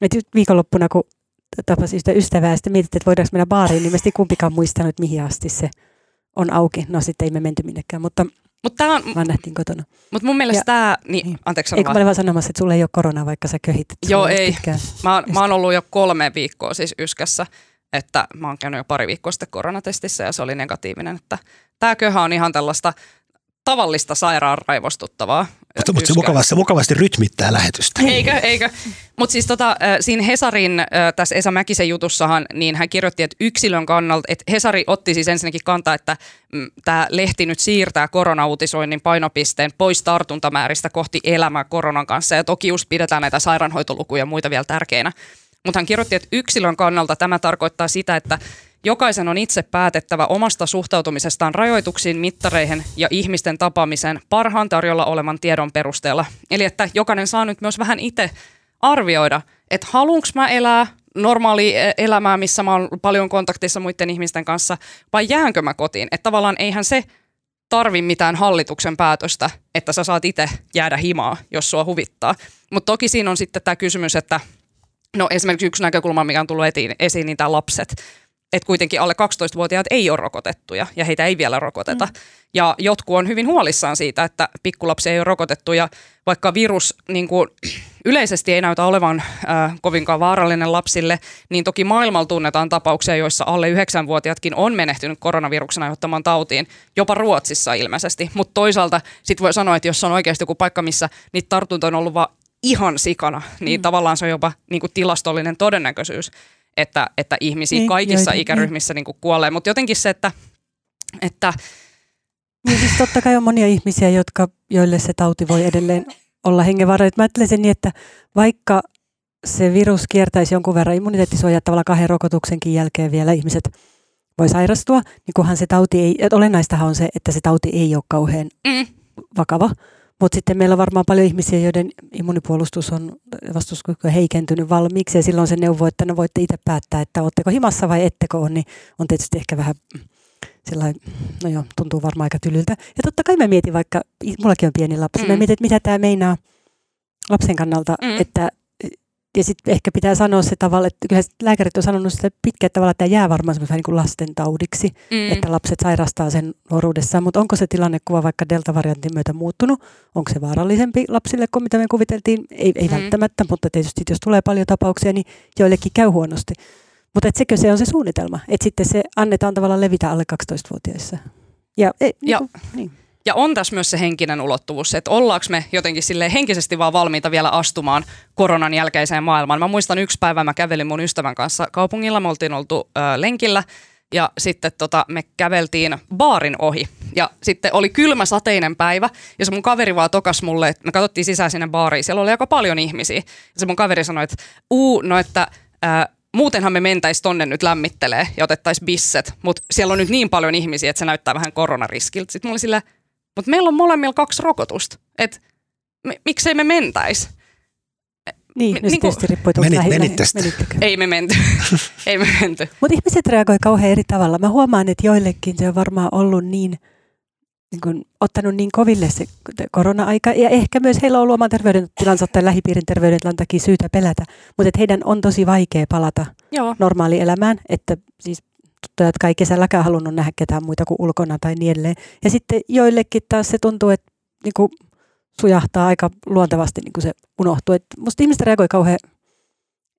Et viikonloppuna, kun tapasin sitä ystävää, sitten mietit, että voidaanko mennä baariin, niin mä kumpikaan muistanut, mihin asti se on auki. No sitten ei me menty minnekään, mutta Mut tää on, vaan nähtiin kotona. Mutta mun mielestä tämä, niin, niin, anteeksi Eikö mä olen vaan sanomassa, että sulla ei ole korona, vaikka sä köhit. Joo, ei. Mä oon, mä oon ollut jo kolme viikkoa siis yskässä, että mä oon käynyt jo pari viikkoa sitten koronatestissä ja se oli negatiivinen. Että tämä köhä on ihan tällaista tavallista sairaan raivostuttavaa. Mutta, mutta se mukavasti, mukavasti rytmittää lähetystä. Eikö, eikö. Mutta siis tota, siinä Hesarin, tässä Esa Mäkisen jutussahan, niin hän kirjoitti, että yksilön kannalta, että Hesari otti siis ensinnäkin kantaa, että mm, tämä lehti nyt siirtää koronauutisoinnin painopisteen pois tartuntamääristä kohti elämää koronan kanssa. Ja toki just pidetään näitä sairaanhoitolukuja ja muita vielä tärkeinä. Mutta hän kirjoitti, että yksilön kannalta tämä tarkoittaa sitä, että Jokaisen on itse päätettävä omasta suhtautumisestaan rajoituksiin, mittareihin ja ihmisten tapaamiseen parhaan tarjolla olevan tiedon perusteella. Eli että jokainen saa nyt myös vähän itse arvioida, että haluanko mä elää normaali e, elämää, missä mä oon paljon kontaktissa muiden ihmisten kanssa, vai jäänkö mä kotiin. Että tavallaan eihän se tarvi mitään hallituksen päätöstä, että sä saat itse jäädä himaa, jos sua huvittaa. Mutta toki siinä on sitten tämä kysymys, että no esimerkiksi yksi näkökulma, mikä on tullut esiin, esiin niin tämä lapset että kuitenkin alle 12-vuotiaat ei ole rokotettuja ja heitä ei vielä rokoteta. Mm. Ja jotkut on hyvin huolissaan siitä, että pikkulapsi ei ole rokotettu ja vaikka virus niin kuin, (clears throat) yleisesti ei näytä olevan äh, kovinkaan vaarallinen lapsille, niin toki maailmalla tunnetaan tapauksia, joissa alle 9-vuotiaatkin on menehtynyt koronaviruksen aiheuttamaan tautiin, jopa Ruotsissa ilmeisesti. Mutta toisaalta sitten voi sanoa, että jos on oikeasti joku paikka, missä niitä tartuntoja on ollut vaan ihan sikana, niin mm. tavallaan se on jopa niin kuin tilastollinen todennäköisyys että, että ihmisiä niin, kaikissa joita, ikäryhmissä niin. Niin kuolee. Mutta jotenkin se, että... että niin siis totta kai on monia ihmisiä, jotka, joille se tauti voi edelleen olla hengenvaarallinen. Mä ajattelen sen niin, että vaikka se virus kiertäisi jonkun verran immuniteettisuojaa tavallaan kahden rokotuksenkin jälkeen vielä ihmiset voi sairastua, niin kunhan se tauti ei, olennaistahan on se, että se tauti ei ole kauhean mm. vakava. Mutta sitten meillä on varmaan paljon ihmisiä, joiden immunipuolustus on vastustuskyky heikentynyt valmiiksi ja silloin se neuvo, että no voitte itse päättää, että oletteko himassa vai ettekö ole, niin on tietysti ehkä vähän sellainen, no joo, tuntuu varmaan aika tylyltä. Ja totta kai mä mietin vaikka, mullakin on pieni lapsi, mm. mä mietin, että mitä tämä meinaa lapsen kannalta, mm. että ja sitten ehkä pitää sanoa se tavalla, että kyllä lääkärit on sanonut sitä pitkään, että tavallaan tämä jää varmaan semmoisen niin lasten taudiksi, mm. että lapset sairastaa sen nuoruudessaan, mutta onko se tilannekuva vaikka delta-variantin myötä muuttunut? Onko se vaarallisempi lapsille kuin mitä me kuviteltiin? Ei, ei mm. välttämättä, mutta tietysti jos tulee paljon tapauksia, niin joillekin käy huonosti. Mutta sekö se on se suunnitelma, että sitten se annetaan tavallaan levitä alle 12-vuotiaissa. Ja, e, niin, kuin- niin. Ja on tässä myös se henkinen ulottuvuus, että ollaanko me jotenkin sille henkisesti vaan valmiita vielä astumaan koronan jälkeiseen maailmaan. Mä muistan yksi päivä, mä kävelin mun ystävän kanssa kaupungilla, me oltiin oltu ö, lenkillä ja sitten tota, me käveltiin baarin ohi. Ja sitten oli kylmä sateinen päivä ja se mun kaveri vaan tokas mulle, että me katsottiin sisään sinne baariin, siellä oli aika paljon ihmisiä. Ja se mun kaveri sanoi, että uu, no että... Ää, muutenhan me mentäis tonne nyt lämmittelee ja otettais bisset, mutta siellä on nyt niin paljon ihmisiä, että se näyttää vähän koronariskiltä. Sitten mulla oli sillä, mutta meillä on molemmilla kaksi rokotusta. Et me, miksei me mentäis? niin Me- nyt niinku- tietysti riippuu, että Menit- lähi- lähi- menittekö? Ei me menty. (laughs) Ei me menty. Mutta ihmiset reagoi kauhean eri tavalla. Mä huomaan, että joillekin se on varmaan ollut niin, niin kuin, ottanut niin koville se korona-aika. Ja ehkä myös heillä on ollut oman terveydentilansa tai lähipiirin terveydentilan takia syytä pelätä. Mutta että heidän on tosi vaikea palata Joo. normaalielämään. Että siis tuttuja, jotka ei kesälläkään halunnut nähdä ketään muita kuin ulkona tai niin edelleen. Ja sitten joillekin taas se tuntuu, että niin kuin sujahtaa aika luontevasti niin kuin se unohtuu. Et musta ihmiset reagoi kauhean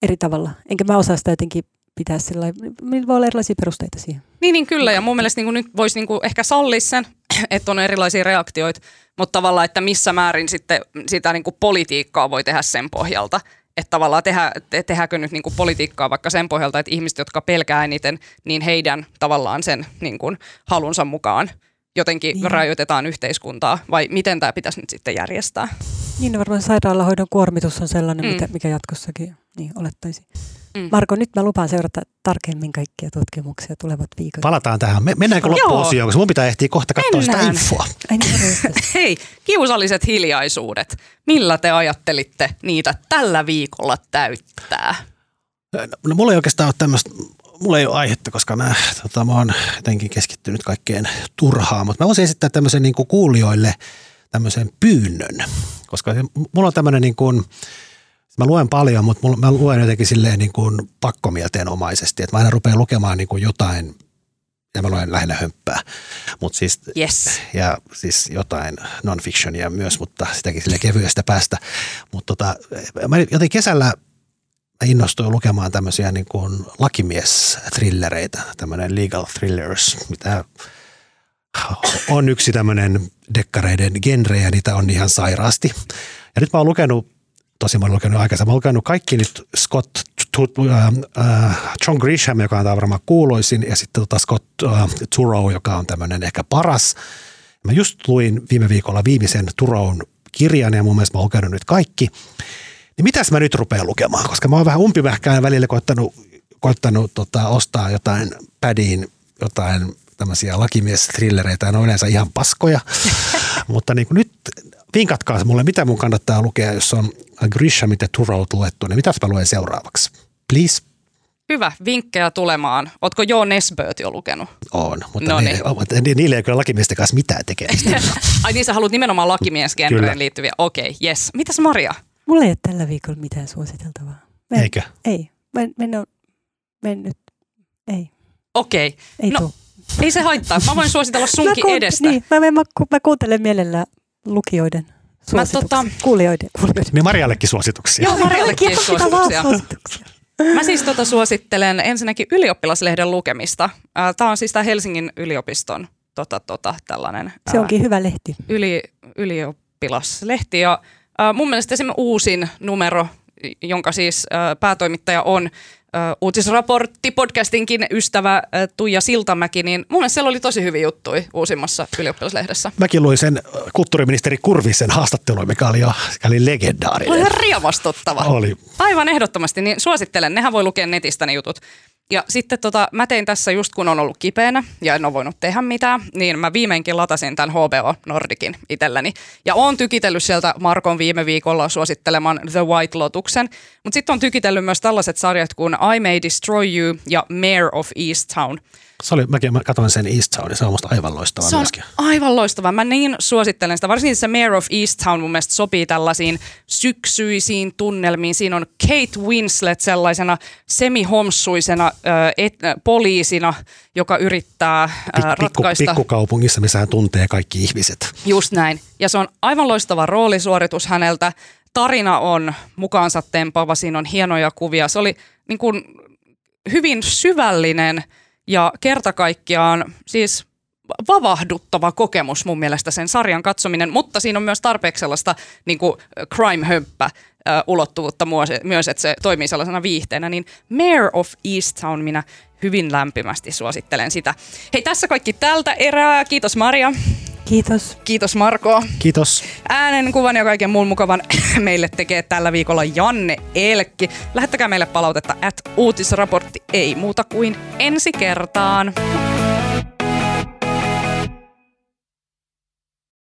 eri tavalla. Enkä mä osaa sitä jotenkin pitää sillä lailla. Voi olla erilaisia perusteita siihen. Niin, niin kyllä. Ja mun mielestä niin nyt voisi niin ehkä sallia sen, (clears throat) että on erilaisia reaktioita, mutta tavallaan, että missä määrin sitten sitä niin politiikkaa voi tehdä sen pohjalta. Että tavallaan tehdä, te, tehdäänkö nyt niin politiikkaa vaikka sen pohjalta, että ihmiset, jotka pelkää eniten, niin heidän tavallaan sen niin kuin halunsa mukaan jotenkin Niin. rajoitetaan yhteiskuntaa, vai miten tämä pitäisi nyt sitten järjestää? Niin varmaan sairaalahoidon kuormitus on sellainen, Mm. mikä, mikä jatkossakin niin olettaisiin. Mm. Marko, nyt mä lupaan seurata tarkemmin kaikkia tutkimuksia tulevat viikot. Palataan tähän. Me- Mennäänkö loppuosioon, koska mun pitää ehtiä kohta katsoa sitä Mennään. infoa. Ai niin. (laughs) Hei, kiusalliset hiljaisuudet. Millä te ajattelitte niitä tällä viikolla täyttää? No mulla ei oikeastaan ole tämmöistä, mulla ei ole aihetta, koska mä, tota, mä oon jotenkin keskittynyt kaikkeen turhaan, mutta mä voisin esittää tämmöisen niin kuin kuulijoille tämmöisen pyynnön, koska se- mulla on tämmöinen niin kuin, mä luen paljon, mutta mä luen jotenkin silleen niin kuin pakkomielteenomaisesti, että mä aina rupean lukemaan niin kuin jotain, ja mä luen lähinnä hömppää, mutta siis Yes. ja siis jotain non-fictionia myös, mutta sitäkin sille kevyestä päästä. Mutta tota, mä joten kesällä mä innostuin lukemaan tämmöisiä niin kuin lakimies-thrillereitä, tämmöinen legal thrillers, mitä on yksi tämmöinen dekkareiden genre ja niitä on ihan sairaasti. Ja nyt mä oon lukenut, tosi oon lukenut aikaisemmin, mä oon lukenut kaikki nyt Scott Tu- äh, äh, John Grisham, joka on varmaan kuuloisin, ja sitten tota Scott äh, Turow, joka on tämmöinen ehkä paras. Mä just luin viime viikolla viimeisen Turown kirjan ja mun mielestä mä oon lukenut nyt kaikki. Niin mitäs mä nyt rupean lukemaan, koska mä oon vähän umpimähkään välillä koittanut, koittanut tota, ostaa jotain pädiin, jotain tämmöisiä lakimies-thrillereitä, ne on yleensä ihan paskoja. (laughs) Mutta niin kuin nyt vinkatkaa mulle, mitä mun kannattaa lukea, jos on Grishamit ja Turowt luettu, niin mitäs mä luen seuraavaksi? Please? Hyvä, vinkkejä tulemaan. Ootko Jo Nesböt jo lukenut? On, mutta No ni- niin. mutta ni- niillä ei kyllä lakimiesten kanssa mitään tekemistä. (laughs) Ai niin, sä haluat nimenomaan lakimiesgenreen liittyviä. Okei, okay, yes. Mitäs Maria? Mulla ei ole tällä viikolla mitään suositeltavaa. Mä en- Eikö? Ei. Mä en, mä en ole mennyt. Ei. Okei, okay. Ei No, tuu. ei se haittaa. Mä voin suositella sunkin kuun- edestä. Niin, mä, mä, mä, mä kuuntelen mielellään lukijoiden suosituksia. tota- Kuulijoiden. kuulijoiden. Niin Mariallekin suosituksia. Joo, vaan suosituksia. suosituksia. Mä siis tota suosittelen ensinnäkin ylioppilaslehden lukemista. Tämä on siis tää Helsingin yliopiston tota, tota, tällainen Se ää, onkin hyvä lehti. yli, ylioppilaslehti. Ja ää, mun mielestä esimerkiksi uusin numero, jonka siis ää, päätoimittaja on ää, uutisraportti podcastinkin ystävä Tuija Siltamäki, niin mun mielestä siellä oli tosi hyviä juttuja uusimmassa ylioppilaslehdessä. Mäkin luin sen kulttuuriministeri Kurvisen haastattelun, mikä oli jo oli Oli legendaarinen. ihan riemastuttava. Oli. Aivan ehdottomasti, niin suosittelen. Nehän voi lukea netistä ne jutut. Ja sitten tota, mä tein tässä just kun on ollut kipeänä ja en ole voinut tehdä mitään, niin mä viimeinkin latasin tämän HBO Nordicin itselleni. Ja oon tykitellyt sieltä Markon viime viikolla suositteleman The White Lotuksen. Mutta sitten on tykitellyt myös tällaiset sarjat kuin I May Destroy You ja Mayor of Easttown. Se oli, mäkin mä katsoin sen East Town, se on musta aivan loistava Se on myöskin. aivan loistava. Mä niin suosittelen sitä. Varsinkin se Mayor of Easttown mun mielestä sopii tällaisiin syksyisiin tunnelmiin. Siinä on Kate Winslet sellaisena semihomsuisena et, poliisina, joka yrittää Pik- pikku, ratkaista. pikkukaupungissa, missä hän tuntee kaikki ihmiset. Just näin. Ja se on aivan loistava roolisuoritus häneltä. Tarina on mukaansa tempaava, siinä on hienoja kuvia. Se oli niin kuin hyvin syvällinen ja kerta kaikkiaan siis vavahduttava kokemus mun mielestä sen sarjan katsominen, mutta siinä on myös tarpeeksi sellaista niin kuin crime-hömppä ulottuvuutta myös, että se toimii sellaisena viihteenä, niin Mayor of Easttown minä hyvin lämpimästi suosittelen sitä. Hei, tässä kaikki tältä erää. Kiitos Maria. Kiitos. Kiitos Marko. Kiitos. Äänen, kuvan ja kaiken muun mukavan (laughs) meille tekee tällä viikolla Janne Elkki. Lähettäkää meille palautetta at uutisraportti ei muuta kuin ensi kertaan.